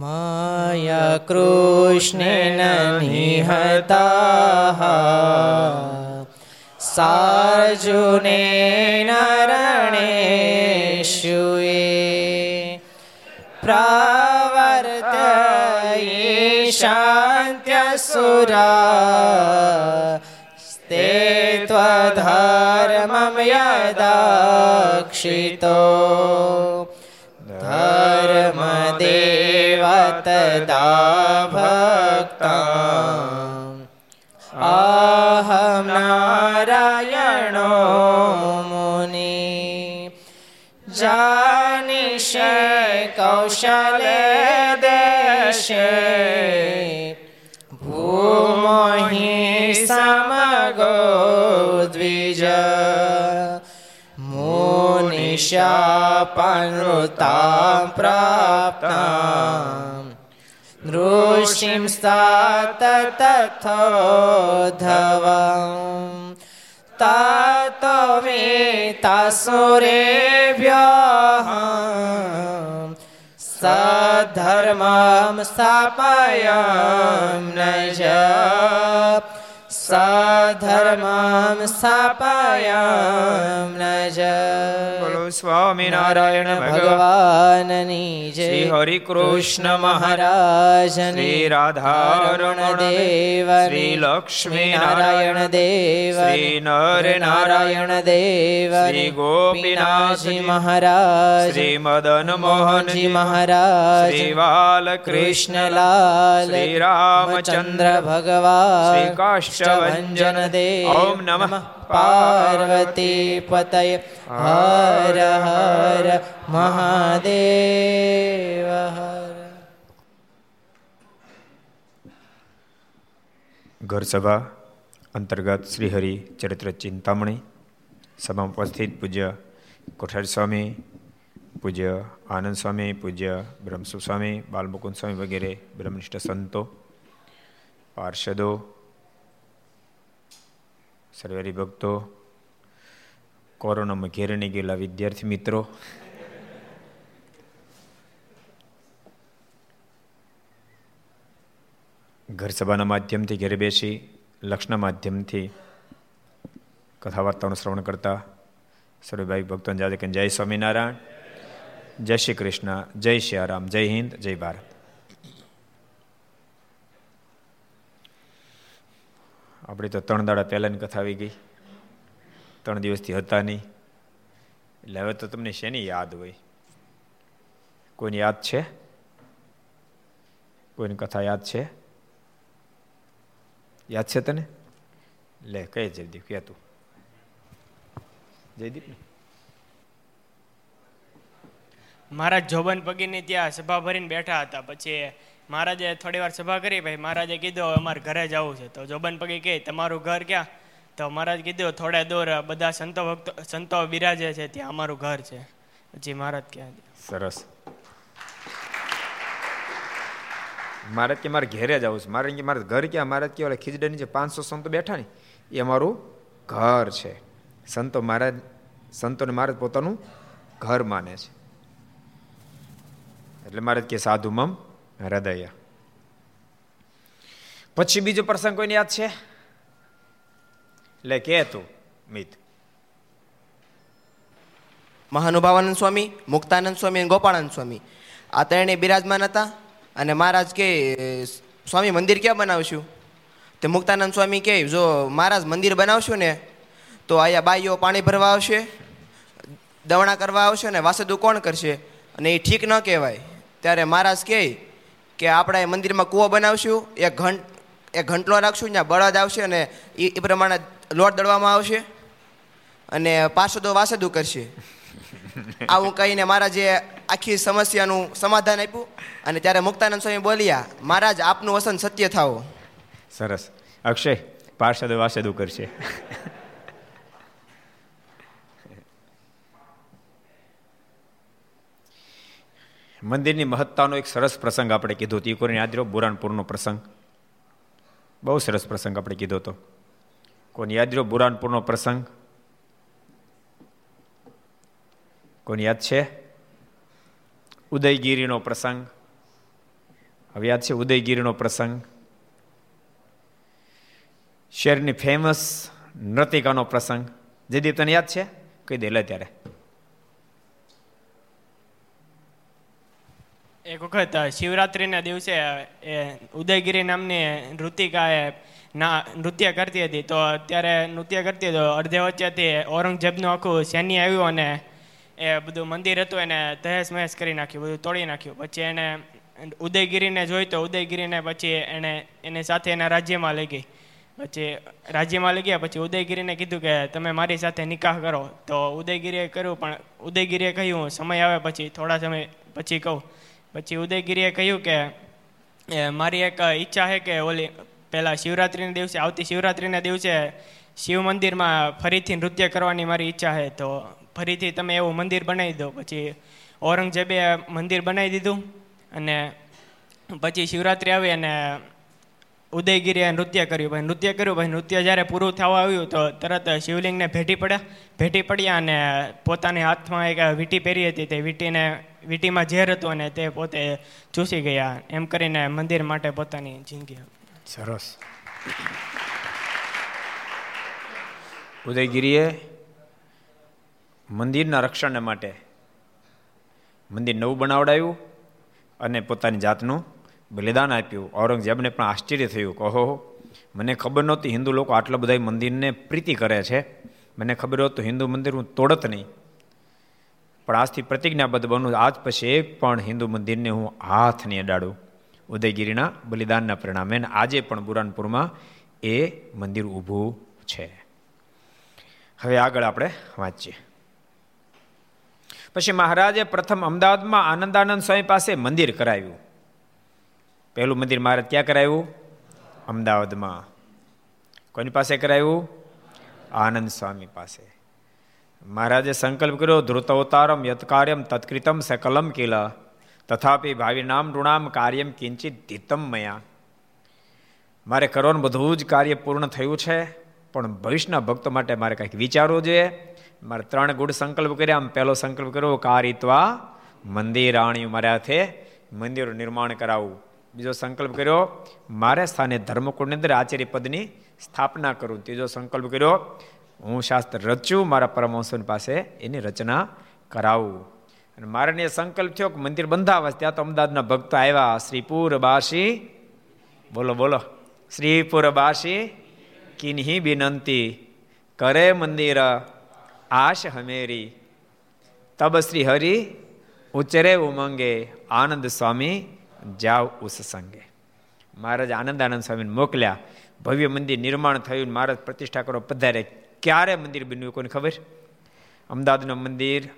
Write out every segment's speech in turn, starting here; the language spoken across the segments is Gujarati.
माया कृष्णेन निहताः सार्जुनेन रणेषु ये प्रवर्तये शान्त्यसुरा ते त्वधर्मं यदाक्षितो तदा भक्ता अहं नारायणो मुनि जानिषे कौशले देशे भूमहि समगो द्विज मुनिशापनृतां प्राप्ता ऋषिं सात तथोधवम् तत्त्वमेतासुरेभ्यः सधर्मं स्थापयं न સધર્મમ સ્થાપયામ નજ બોલો સ્વામિનારાયણ ભગવાનની જય હરિ કૃષ્ણ મહારાજ શ્રી રાધારમણ દેવ શ્રી લક્ષ્મી નારાયણ દેવ શ્રી નર નારાયણ દેવ શ્રી ગોપીનાથજી મહારાજ શ્રી મદન મોહનજી મહારાજ શ્રી બાલકૃષ્ણ કૃષ્ણલાલ શ્રી રામચંદ્ર ભગવાન શ્રી કાષ્ટભન દેવ ઓમ નમઃ પાર્વતી પતય હર હર મહાદેવ હર ઘર સભા અંતર્ગત શ્રીહરિ ચરિત્ર ચિંતામણી સભામાં ઉપસ્થિત પૂજ્ય કોઠારી સ્વામી પૂજ્ય આનંદ સ્વામી પૂજ્ય બ્રહ્મસુ સ્વામી બાલમુકુંદ સ્વામી વગેરે બ્રહ્મનિષ્ઠ સંતો પાર્ષદો સર્વેરી ભક્તો, કોરોનામાં ઘેરણી ગયેલા વિદ્યાર્થી મિત્રો. ઘર સભાના માધ્યમથી ઘેરે બેસી, લક્ષના માધ્યમથી કથા વાર્તાનું શ્રવણ કરતા સર્વભાઈ ભક્તો જાદે જય સ્વામિનારાયણ, જય શ્રી કૃષ્ણ, જય શ્રી રામ, જય હિન્દ, જય ભારત. આપણી તો ત્રણ દાડા પહેલાની કથા આવી ગઈ. ત્રણ દિવસથી હતા નહીં. એટલે હવે તો તમને શેની યાદ હોય? કોઈની યાદ છે? કોઈની કથા યાદ છે? યાદ છે તને? લે કઈ જયદીપ કે તું. જયદીપ ને? મહારાજ જોબન પગીની ત્યાં સભા ભરીને બેઠા હતા. પછી મહારાજે થોડી વાર સભા કરી ભાઈ મહારાજે કીધું અમારે ઘરે જવું છે. તો જોબન પગી કહે, તમારું ઘર ક્યાં? તો મહારાજ કીધું, થોડે દૂર બધા સંતો ભક્તો, સંતો બિરાજે છે, ત્યાં અમારું ઘર છે. પછી મહારાજ ક્યાં સરસ. મારે કે, મારે ઘેરે જ આવું છે. મારે કે, મારે ઘર ક્યાં? મારે કે ઓલા ખીજડા નીચે પાંચસો સંતો બેઠા ને, એ અમારું ઘર છે. સંતો મહારાજ, સંતોને મહારાજ પોતાનું ઘર માને છે. એટલે મારે કે, સાધુ મમ હૃદય. પછી બીજો પ્રસંગ કોઈને યાદ છે? એટલે કે તું, મિત. મહાનુભાવાનંદ સ્વામી, મુક્તાનંદ સ્વામી અને ગોપાળાનંદ સ્વામી. આ ત્રણે બિરાજમાન હતા અને મહારાજ કે, સ્વામી, મંદિર ક્યાં બનાવશું? તે મુક્તાનંદ સ્વામી કહે જો મહારાજ મંદિર બનાવશું ને, તો અહીંયા બાઈઓ પાણી ભરવા આવશે, દવણા કરવા આવશે અને વાસદુ કોણ કરશે? અને એ ઠીક ન કહેવાય. ત્યારે મહારાજ કહે કે આપણે મંદિરમાં કૂવો બનાવશું, એક ઘંટ એક ઘંટલો રાખશું, ત્યાં બળદ આવશે અને એ પ્રમાણે લોટ દળવામાં આવશે અને પાર્ષદો વાસદુ કરશે. આવું કહીને મારા જે આખી સમસ્યાનું સમાધાન આપ્યું અને ત્યારે મુક્તાનંદ સ્વામી બોલ્યા, મહારાજ, આપનું વસન સત્ય થાવો સરસ. અક્ષય, પાર્ષદો વાસદું કરશે. મંદિરની મહત્તાનો એક સરસ પ્રસંગ આપણે કીધો હતો. એ યાદ રહ્યો? બુરાનપુરનો પ્રસંગ. બહુ સરસ પ્રસંગ આપણે કીધો હતો. કોને યાદ રહ્યો બુરાનપુરનો પ્રસંગ? કોને યાદ છે? ઉદયગીરીનો પ્રસંગ. હવે યાદ છે ઉદયગીરીનો પ્રસંગ? શહેરની ફેમસ નૃતિકાનો પ્રસંગ. જયદીપ, તને યાદ છે? કહી દે, લે ત્યારે. એક વખત શિવરાત્રિના દિવસે, એ, ઉદયગીરી નામની નૃતિકાએ ના, નૃત્ય કરતી હતી. તો ત્યારે નૃત્ય કરતી તો અડધે વચ્ચેથી ઔરંગઝેબનું આખું સૈન્ય આવ્યું અને એ બધું મંદિર હતું, એને તહેસ મહેસ કરી નાખ્યું, બધું તોડી નાખ્યું. પછી એને ઉદયગીરીને જોઈ, તો ઉદયગીરીને પછી એને, એની સાથે એના રાજ્યમાં લઈ ગઈ. પછી રાજ્યમાં લઈ ગયા, પછી ઉદયગીરીને કીધું કે તમે મારી સાથે નિકાહ કરો. તો ઉદયગીરીએ કર્યું, પણ ઉદયગીરીએ કહ્યું, સમય આવે પછી, થોડા સમય પછી કહું. પછી ઉદયગીરીએ કહ્યું કે મારી એક ઈચ્છા છે કે ઓલી પહેલાં શિવરાત્રિના દિવસે, આવતી શિવરાત્રિના દિવસે શિવ મંદિરમાં ફરીથી નૃત્ય કરવાની મારી ઈચ્છા છે. તો ફરીથી તમે એવું મંદિર બનાવી દો. પછી ઔરંગઝેબે મંદિર બનાવી દીધું અને પછી શિવરાત્રિ આવી અને ઉદયગીરીએ નૃત્ય કર્યું. ભાઈ, નૃત્ય કર્યું. ભાઈ, નૃત્ય જ્યારે પૂરું થવા આવ્યું તો તરત શિવલિંગને ભેટી પડ્યા. ભેટી પડ્યા અને પોતાની હાથમાં એક વીંટી પહેરી હતી. તે વીંટીને વીંટીમાં ઝેર હતું અને તે પોતે ચૂસી ગયા. એમ કરીને મંદિર માટે પોતાની જિંદગી સરસ. ઉદયગીરીએ મંદિરના રક્ષણ માટે મંદિર નવું બનાવડાયું અને પોતાની જાતનું બલિદાન આપ્યું. ઔરંગઝેબને પણ આશ્ચર્ય થયું કે ઓહો મને ખબર નહોતી હિન્દુ લોકો આટલા બધા મંદિરને પ્રીતિ કરે છે. મને ખબર હોત તો હિન્દુ મંદિર હું તોડત નહીં. પણ આજથી પ્રતિજ્ઞાબદ્ધ બનું. આજ પછી એક પણ હિન્દુ મંદિરને હું હાથ નહીં અડાડું. ઉદયગીરીના બલિદાનના પરિણામે આજે પણ બુરાનપુરમાં એ મંદિર ઊભું છે. હવે આગળ આપણે વાંચીએ. પછી મહારાજે પ્રથમ અમદાવાદમાં આનંદાનંદ સ્વામી પાસે મંદિર કરાવ્યું. પહેલું મંદિર મહારાજ ક્યાં કરાવ્યું? અમદાવાદમાં. કોની પાસે કરાવ્યું? આનંદ સ્વામી પાસે. મહારાજે સંકલ્પ કર્યો ધ્રુતવતારમ યત્કાર્યમ તત્કૃતમ સકલમ કિલ. તથાપી ભાવિ નામ ઋણામ કાર્યમ કિંચિત ધીતમ મયા. મારે કરવાનું બધું જ કાર્ય પૂર્ણ થયું છે, પણ ભવિષ્યના ભક્તો માટે મારે કંઈક વિચારવું જોઈએ. મારે ત્રણ ગુણ સંકલ્પ કર્યા. આમ પહેલો સંકલ્પ કર્યો, કારિત્વા મંદિરાણી મારે હાથે મંદિરનું નિર્માણ કરાવવું. બીજો સંકલ્પ કર્યો, મારે સ્થાને ધર્મકુળની અંદર આચાર્ય પદની સ્થાપના કરું. ત્રીજો સંકલ્પ કર્યો હું શાસ્ત્ર રચું મારા પરમહંસોની પાસે એની રચના કરાવું. અને મારાને સંકલ્પ થયો કે મંદિર બંધાવે ત્યાં તો અમદાવાદના ભક્તો આવ્યા, શ્રીપુર બાસી બોલો બોલો. શ્રીપુર બાસી કિન્હી બિનંતી, કરે મંદિર આશ હમેરી. તબ શ્રી હરિ ઉચ્ચરે ઉમંગે, આનંદ સ્વામી, જાવ ઉસ સંગે. મહારાજ આનંદ આનંદ સ્વામીને મોકલ્યા. ભવ્ય મંદિર નિર્માણ થયું મહારાજ પ્રતિષ્ઠા કરો પધારે. ક્યારે મંદિર બન્યું કોને ખબર? અમદાવાદનું મંદિર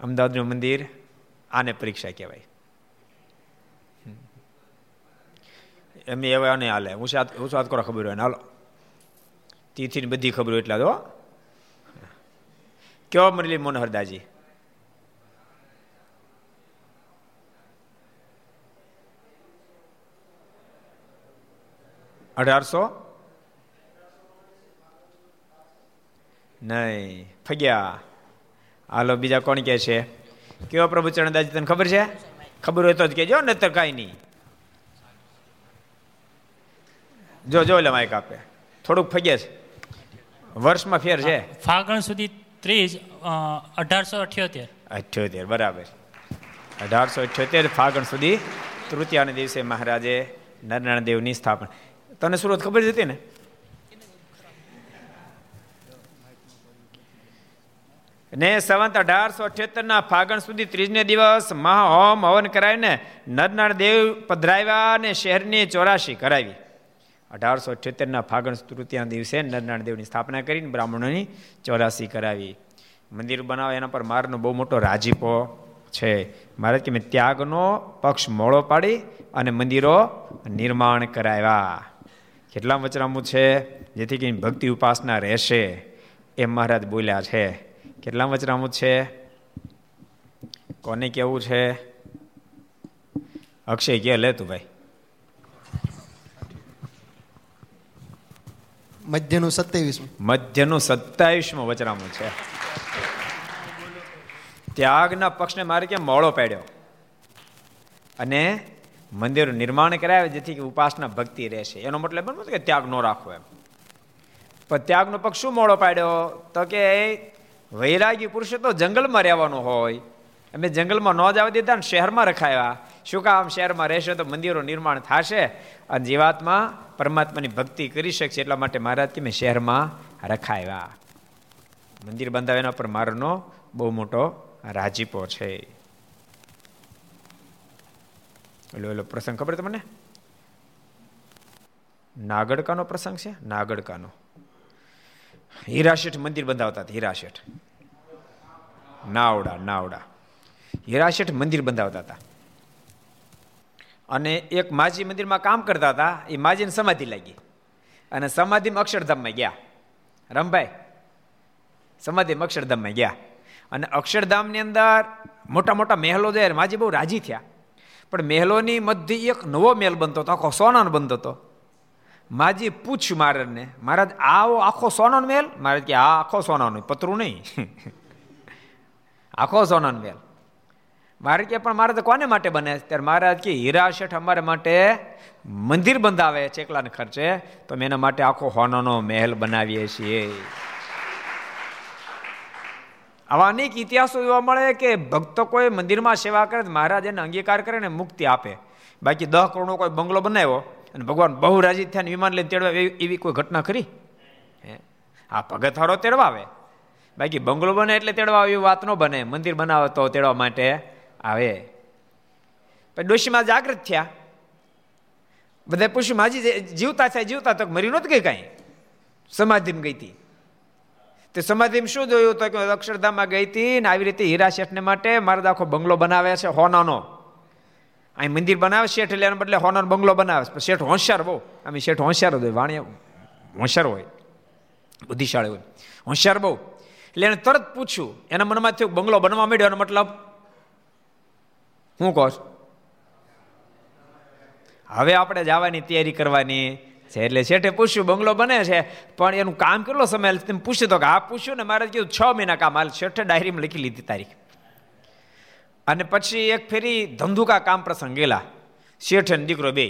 અમદાવાદનું મંદિર, આને પરીક્ષા કહેવાય. એમ એવા નહીં હાલે. હું સાત હું સાત કરો ખબર હોય ને, હાલો. તીથી બધી ખબર હોય એટલા તો કયો મરલી મનોહરદાજી અઢારસો નહીં. ફગ્યા. હાલો બીજા કોણ કે છે? કેવા પ્રભુ ચરણદાસજી તને ખબર છે? ખબર હોય તો જ કેજો તો કાંઈ નહીં. જો જો એટલે માઇક આપે. થોડુંક ફગ્યા છે. વર્ષમાં ફેર છે. ફાગણ સુધી ત્રીસ અઢારસો અઠ્યોતેર. અઠ્યોતેર બરાબર. અઢારસો અઠ્યોતેર ફાગણ સુધી તૃતીયાના દિવસે મહારાજે નારાયણ દેવની સ્થાપના. તને સુરત ખબર જ હતી ને? ને સંવંત અઢારસો અઠ્યોતેર ના ફાગણ સુધી ત્રીજને દિવસ મહાહોમ હવન કરાવીને નરનારાયણ દેવ પધરાવ્યા અને શહેરની ચોરાશી કરાવી. અઢારસો અઠ્યોતેર ના ફાગણ તૃતીયા દિવસે નરનારાયણ દેવની સ્થાપના કરીને બ્રાહ્મણોની ચોરાસી કરાવી. મંદિર બનાવે એના પર મારનો બહુ મોટો રાજીપો છે. મહારાજ કે મેં ત્યાગનો પક્ષ મોળો પાડી અને મંદિરો નિર્માણ કરાવ્યા. કેટલા વચરામું છે? જેથી કરીને ભક્તિ ઉપાસના રહેશે. એમ મહારાજ બોલ્યા છે. કેટલા વચરામું છે? કોને કેવું છે? અક્ષય કે લે તું ભાઈ? મધ્યનું સત્યાવીસમું. મધ્યનું સત્યાવીસમું વચરામું છે. ત્યાગના પક્ષને મારે કેમ મોળો પાડ્યો? અને મંદિર નિર્માણ કરાવે જેથી કે ઉપાસના ભક્તિ રહેશે. એનો મતલબ એમ કે ત્યાગ ન રાખવો એમ. પણ ત્યાગનો પક્ષ શું મોડો પાડ્યો? તો કે વૈરાગી પુરુષે તો જંગલમાં રહેવાનું હોય. અમે જંગલમાં ન જવા દીધા ને શહેરમાં રખાયા. શું કામ? શહેરમાં રહેશે તો મંદિરો નિર્માણ થશે. અને જીવાત્મા પરમાત્માની ભક્તિ કરી શકશે એટલા માટે મહારાજ મેં શહેરમાં રખાયા. મંદિર બંધાવ્યા પર મારોનો બહુ મોટો રાજીપો છે. એલો એલો પ્રસંગ ખબર તમને? નાગડકાનો પ્રસંગ છે? નાગડકાનો. હીરાશેઠ મંદિર બંધાવતા હતા, હીરાશેઠ. નાવડા નાવડા. હીરાશેઠ મંદિર બંધાવતા હતા. અને એક માજી મંદિરમાં કામ કરતા હતા, એ માજીને સમાધિ લાગી. અને સમાધિમાં અક્ષરધામમાં ગયા. રમભાઈ, સમાધિમાં અક્ષરધામમાં ગયા. અને અક્ષરધામની અંદર મોટા મોટા મહેલો જાય માજી બહુ રાજી થયા. પણ મહેલોની મધ્ય એક નવો મહેલ બનતો હતો, આખો સોનાનો બનતો હતો. માજી પૂછ મહારાજને મહારાજ આવો આખો સોનાનો મહેલ મહારાજ કે આ આખો સોનાનો પતરું નહીં. આખો સોનાનો મહેલ મારે કે, પણ તો કોને માટે બને? ત્યારે મહારાજ કે, હીરા શેઠ અમારે માટે મંદિર બંધાવે છે, એકલાને ખર્ચે, તો અમે એના માટે આખો હોનાનો મહેલ બનાવીએ છીએ. આવા અનેક ઇતિહાસો જોવા મળે કે ભક્તો કોઈ મંદિરમાં સેવા કરે મહારાજ એને અંગીકાર કરે ને મુક્તિ આપે. બાકી દહ કરોડનો કોઈ બંગલો બનાવ્યો અને ભગવાન બહુ રાજી થયા વિમાન લઈને તેડવા એવી કોઈ ઘટના ખરી? હે? આ હારો તેડવા આવે બાકી બંગલો બને એટલે તેડવા એવી વાત ન બને. મંદિર બનાવે તો તેડવા માટે આવે. પછી ડોશીમાં જાગૃત થયા. બધા પૂછ્યું, માજી જીવતા થાય, જીવતા તો મરી નહોતી ગઈ કાંઈ? સમાધિમાં ગઈ હતી. તે સમાધિમાં શું જોયું? તો કે અક્ષરધામમાં ગઈ હતી ને આવી રીતે હીરા શેઠને માટે મારે આખો બંગલો બનાવે છે હોનાનો. અહીં મંદિર બનાવે શેઠ એટલે એના બદલે હોનર બંગલો બનાવે. શેઠ હોશિયાર બહુ. અમે શેઠ હોશિયાર હોય, વાણિયા હોશિયાર હોય, બુદ્ધિશાળી હોય. હોશિયાર બહુ. એટલે એને તરત પૂછ્યું, એના મનમાં થયું, બંગલો બનવા માંડ્યો એનો મતલબ? હું કહો હવે આપણે જવાની તૈયારી કરવાની છે. એટલે શેઠે પૂછ્યું, બંગલો બને છે? પણ એનું કામ કેટલો સમય પૂછ્યું, તો કે આ પૂછ્યું ને, મારે કીધું, છ મહિના કામ. હાલ શેઠે ડાયરીમાં લખી લીધી તારીખ. અને પછી એક ફેરી ધંધુકા કામ પ્રસંગ ગયેલા. શેઠ અને દીકરો બે.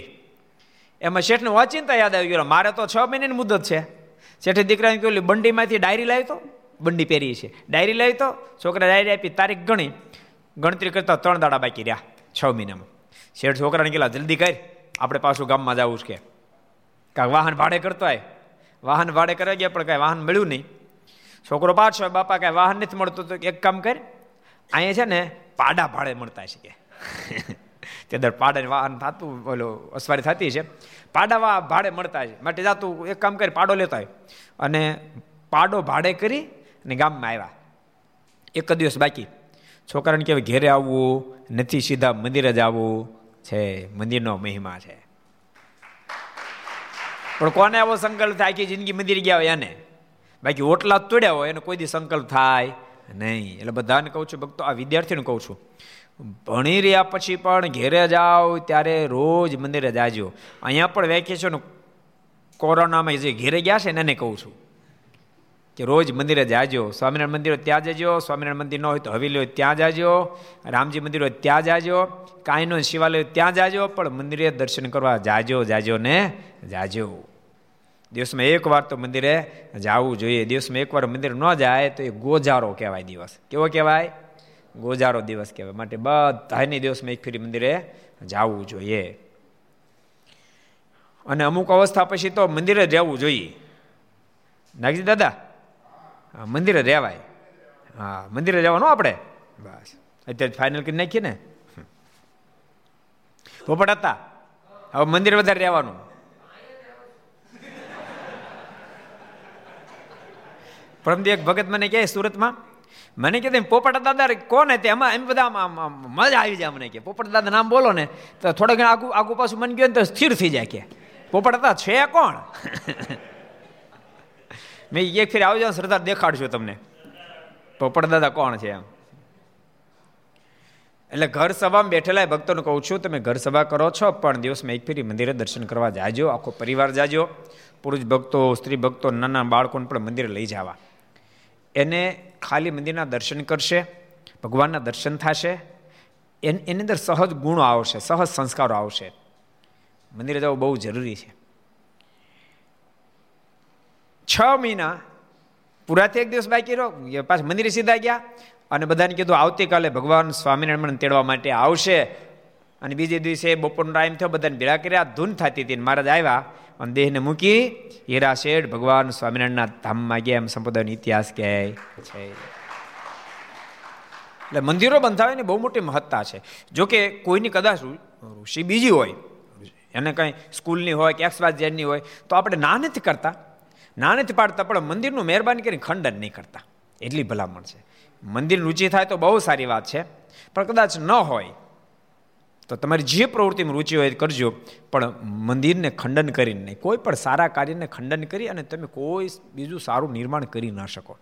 એમાં શેઠને અચિંતા યાદ આવી ગયો મારે તો છ મહિનાની મુદત છે. શેઠે દીકરાને કહ્યું બંડીમાંથી ડાયરી લાવી તો. બંડી પહેરી છે. ડાયરી લાવી તો છોકરા ડાયરી આપી, તારીખ ગણી. ગણતરી કરતા ત્રણ દાડા બાકી રહ્યા, છ મહિનામાં. શેઠ છોકરાને ગયેલા જલ્દી કર, આપણે પાછું ગામમાં જવું છે. કે કાંઈક વાહન ભાડે કરતો હોય. વાહન ભાડે કરવા ગયા, પણ કાંઈ વાહન મળ્યું નહીં. છોકરો પાછો બાપા કાંઈ વાહન નથી મળતું, તો એક કામ કર અહીંયા છે ને પાડા ભાડે મળતા છે કે. દર પાડા વાહન થતું, ઓલો અસવારી થતી છે. પાડા ભાડે મળતા છે. માટે જાતું એક કામ કરી, પાડો લેતા હોય અને પાડો ભાડે કરી અને ગામમાં આવ્યા એક દિવસ બાકી. છોકરાને કહેવાય, ઘેરે આવવું નથી, સીધા મંદિરે જ આવવું છે. મંદિરનો મહિમા છે. પણ કોને આવો સંકલ્પ થાય આખી જિંદગી મંદિર ગયા હોય એને? બાકી ઓટલા તોડ્યા હોય, એને કોઈ દી સંકલ્પ થાય નહીં. એટલે બધાને કહું છું, ભક્તો, આ વિદ્યાર્થીને કહું છું, ભણી રહ્યા પછી પણ ઘેરે જાઓ, ત્યારે રોજ મંદિરે જાજો. અહીંયા પણ વેકેશન કોરોનામાં જે ઘેરે ગયા છે એને કહું છું, કે રોજ મંદિરે જાજો. સ્વામિનારાયણ મંદિર ત્યાં જજો, સ્વામિનારાયણ મંદિર ન હોય તો હવેલી હોય ત્યાં જાજો, રામજી મંદિર હોય ત્યાં જાજો, કાંઈનો શિવાલય ત્યાં જાજો, પણ મંદિરે દર્શન કરવા જાજો જાજો ને જાજો. દિવસમાં એક વાર તો મંદિરે જવું જોઈએ. દિવસમાં એક વાર મંદિર ન જાય તો એ ગોજારો કહેવાય દિવસ. કેવો કહેવાય? ગોજારો દિવસ કહેવાય. માટે બધાની દિવસમાં એક ફેરી મંદિરે જવું જોઈએ. અને અમુક અવસ્થા પછી તો મંદિરે રહેવું જોઈએ. નાગજી દાદા? મંદિરે રહેવાય. હા, મંદિરે જવાનું આપણે? બસ. અત્યારે ફાઇનલ કરી નાખીએ ને? પોપટ હતા. હવે મંદિર વધારે રહેવાનું. પરમદી એક ભગત મને કહે સુરતમાં, મને કહે પોપટ દાદા કોને તે? એમાં એમ બધા મજા આવી જાય મને કે. પોપટ દાદા નામ બોલો ને, તો થોડા ઘણા આગુ આગુ પાછું મન ગયું તો સ્થિર થઈ જાય કે, પોપટ છે કોણ? મેં એક ફેર આવજો સરદાર દેખાડશું તમને. પોપટ દાદા કોણ છે એમ? એટલે ઘર સભામાં બેઠેલા ભક્તોને કહું છું, તમે ઘર સભા કરો છો, પણ દિવસમાં એક ફેરી મંદિરે દર્શન કરવા જાજો, આખો પરિવાર જાજો. પુરુષ ભક્તો, સ્ત્રી ભક્તો, નાના બાળકોને પણ મંદિરે લઈ જવા. એને ખાલી મંદિરના દર્શન કરશે, ભગવાનના દર્શન થશે, એની અંદર સહજ ગુણો આવશે, સહજ સંસ્કારો આવશે. મંદિરે જવું બહુ જરૂરી છે. છ મહિના પૂરાથી એક દિવસ બાકી રહો પાછા મંદિરે સીધા ગયા, અને બધાને કીધું, આવતીકાલે ભગવાન સ્વામિનારાયણ તેડવા માટે આવશે. અને બીજે દિવસે બપોરનો ટાઈમ થયો, બધાને ભેળા કર્યા, ધૂન થતી હતી મહારાજ આવ્યા અને દેહને મૂકી હીરા શેઠ ભગવાન સ્વામિનારાયણના ધામમાં ગયા એમ સંપ્રદાયનો ઇતિહાસ કહે છે એટલે મંદિરો બંધાવે બહુ મોટી મહત્તા છે. જો કે કોઈની કદાચ ઋષિ બીજી હોય એને કંઈ સ્કૂલની હોય કે એક્સ જેડની હોય તો આપણે ના નથી કરતા. ના નથી પાડતા પણ મંદિરનું મહેરબાની કરીને ખંડન નહીં કરતા. એટલી ભલામણ છે. મંદિર રુચિ થાય તો બહુ સારી વાત છે. પણ કદાચ ન હોય તો તમારી જે પ્રવૃત્તિમાં રુચિ હોય કરજો, પણ મંદિરને ખંડન કરીને નહીં. કોઈ પણ સારા કાર્યને ખંડન કરી અને તમે કોઈ બીજું સારું નિર્માણ કરી ન શકો.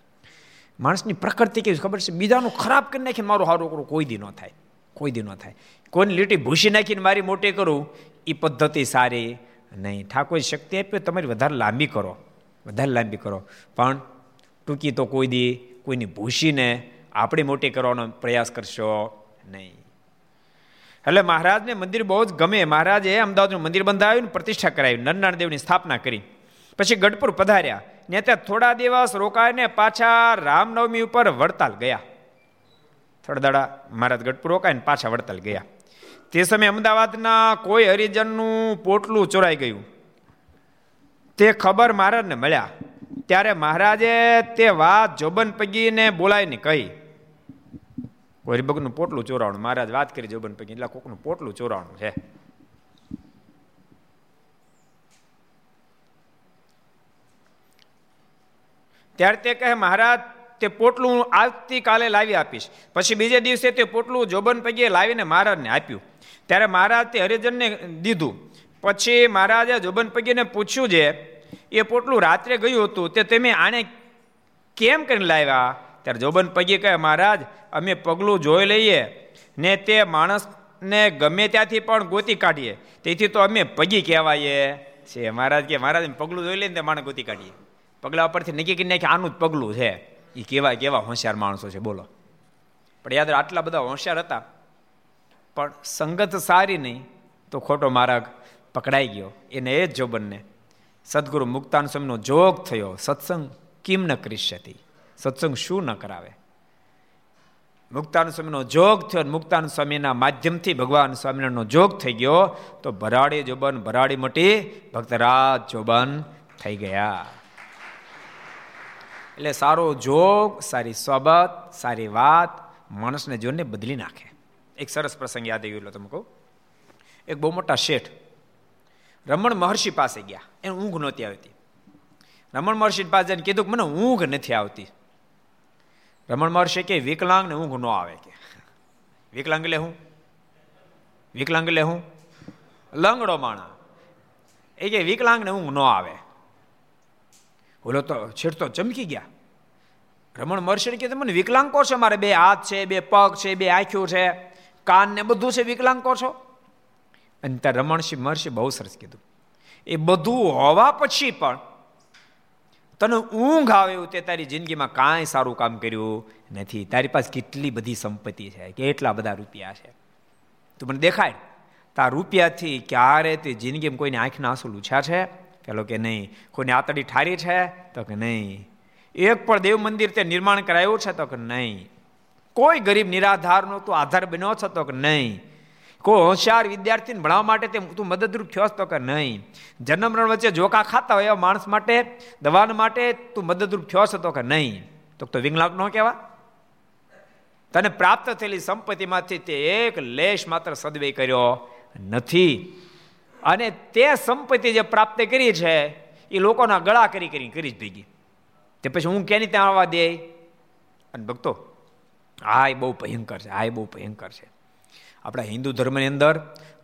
માણસની પ્રકૃતિ કેવી ખબર છે? બીજાનું ખરાબ કરી નાખીને મારું સારું કરું, કોઈ દી ન થાય. કોઈ દી ન થાય. કોઈની લીટી ભૂસી નાખીને મારી મોટી કરું એ પદ્ધતિ સારી નહીં. ઠાકોર શક્તિ આપી તમારી વધારે લાંબી કરો. વધારે લાંબી કરો. પણ ટૂંકી તો કોઈ દી કોઈની ભૂસીને આપણે મોટી કરવાનો પ્રયાસ કરશો નહીં. એટલે મહારાજને મંદિર બહુ જ ગમે. મહારાજે અમદાવાદનું મંદિર બંધાવ્યું પ્રતિષ્ઠા કરાવી. નરનારાયણ દેવની સ્થાપના કરી. પછી ગઢપુર પધાર્યા. ને ત્યાં થોડા દિવસ રોકાઈને પાછા રામનવમી ઉપર વડતાલ ગયા. થોડા દાડા મહારાજ ગઢપુર રોકાઈને પાછા વડતાલ ગયા. તે સમયે અમદાવાદના કોઈ હરિજનનું પોટલું ચોરાઈ ગયું. તે ખબર મહારાજને મળ્યા. ત્યારે મહારાજે તે વાત જોબન પગીને બોલાવીને કહી હરિભગનું પોટલું ચોરાવણું મહારાજ વાત કરી જોબન પૈકી, એટલે કોકનું પોટલું ચોરાવણું છે. ત્યારે તે કહે, મહારાજ, તે પોટલું આવતીકાલે લાવી આપીશ. પછી બીજે દિવસે તે પોટલું જોબન પૈકી લાવીને મહારાજને આપ્યું. ત્યારે મહારાજ તે હરિજનને દીધું. પછી મહારાજે જોબન પૈકીને પૂછ્યું છે એ પોટલું રાત્રે ગયું હતું, તે તમે આને કેમ કરીને લાવ્યા? ત્યારે જોબન પગી કહે, મહારાજ, અમે પગલું જોઈ લઈએ ને તે માણસને ગમે ત્યાંથી પણ ગોતી કાઢીએ. તેથી તો અમે પગી કહેવાઈએ. છે, મહારાજ કે, મહારાજ પગલું જોઈ લઈએ ને તે માણસ ગોતી કાઢીએ. પગલા ઉપરથી નક્કી કરી નાખી આનું જ પગલું છે. એ કેવા કેવા હોશિયાર માણસો છે, બોલો. પણ યાદ આટલા બધા હોશિયાર હતા. પણ સંગત સારી નહીં, તો ખોટો માર્ગ પકડાઈ ગયો. એને એ જ જોબનને, સદગુરુ મુક્તાન સ્વામીનો જોગ થયો. સત્સંગ કિમ ન કરી સત્સંગ શું ન કરાવે? મુક્તાન સ્વામીનો જોગ થયો મુક્તાન સ્વામીના માધ્યમથી ભગવાન સ્વામિનારાયણનો જોગ થઈ ગયો, તો ભરાડી જોબન, ભરાડી મટી ભક્તરાજ જોબન થઈ ગયા. એટલે સારો જોગ, સારી સોબત, સારી વાત માણસને જોઈને બદલી નાખે. એક સરસ પ્રસંગ યાદ આવ્યો તમે કહું. એક બહુ મોટા શેઠ રમણ મહર્ષિ પાસે ગયા. એને ઊંઘ નહોતી આવતી. રમણ મહર્ષિ પાસે જઈને કીધું કે મને ઊંઘ નથી આવતી. રમણ મહર્ષિ કે વિકલાંગ ને ઊંઘ ન આવે કે? વિકલાંગ લે હું? વિકલાંગ લે હું? લંગડો માણા. એ કે વિકલાંગ ને ઊંઘ ન આવે. ઓલો તો, છેડ તો ચમકી ગયા. રમણ મહર્ષિ કે મને વિકલાંગ કહો છો? મારે બે હાથ છે, બે પગ છે, બે આંખ્યું છે. કાન ને બધું છે વિકલાંગ કહો છો? અને ત્યાં રમણસિંહ મહર્ષિ બહુ સરસ કીધું. એ બધું હોવા પછી પણ તને ઊંઘ આવે તે તારી જિંદગીમાં કાંઈ સારું કામ કર્યું નથી. તારી પાસે કેટલી બધી સંપત્તિ છે, કેટલા બધા રૂપિયા છે. તું મને દેખાય તાર રૂપિયાથી ક્યારે તે જિંદગીમાં કોઈની આંખના આંસુ લૂછ્યા છે? પેલો કે નહીં, કોઈને આતડી ઠારી છે? તો કે નહીં. એક પણ દેવ મંદિર તે નિર્માણ કરાયું છે? તો કે નહીં. કોઈ ગરીબ નિરાધારનો તું આધાર બન્યો છે? તો કે નહીં. કોઈ હોશિયાર વિદ્યાર્થીને ભણાવવા માટે તે તું મદદરૂપ થયો તો કે નહીં. જન્મ મરણ વચ્ચે જોકા ખાતા હોય એવા માણસ માટે, દવાન માટે તું મદદરૂપ થયો છે તો કે નહીં. તો તો વિંગલાક ન કહેવા તને પ્રાપ્ત થયેલી સંપત્તિમાંથી તે એક લેશ માત્ર સદવે કર્યો નથી. અને તે સંપત્તિ જે પ્રાપ્ત કરી છે, એ લોકોના ગળા કરી કરી કરી જ ભેગી. તે પછી હું કેની ત્યાં આવવા દે? અને ભક્તો એ બહુ ભયંકર છે એ બહુ ભયંકર છે. આપણા હિન્દુ ધર્મની અંદર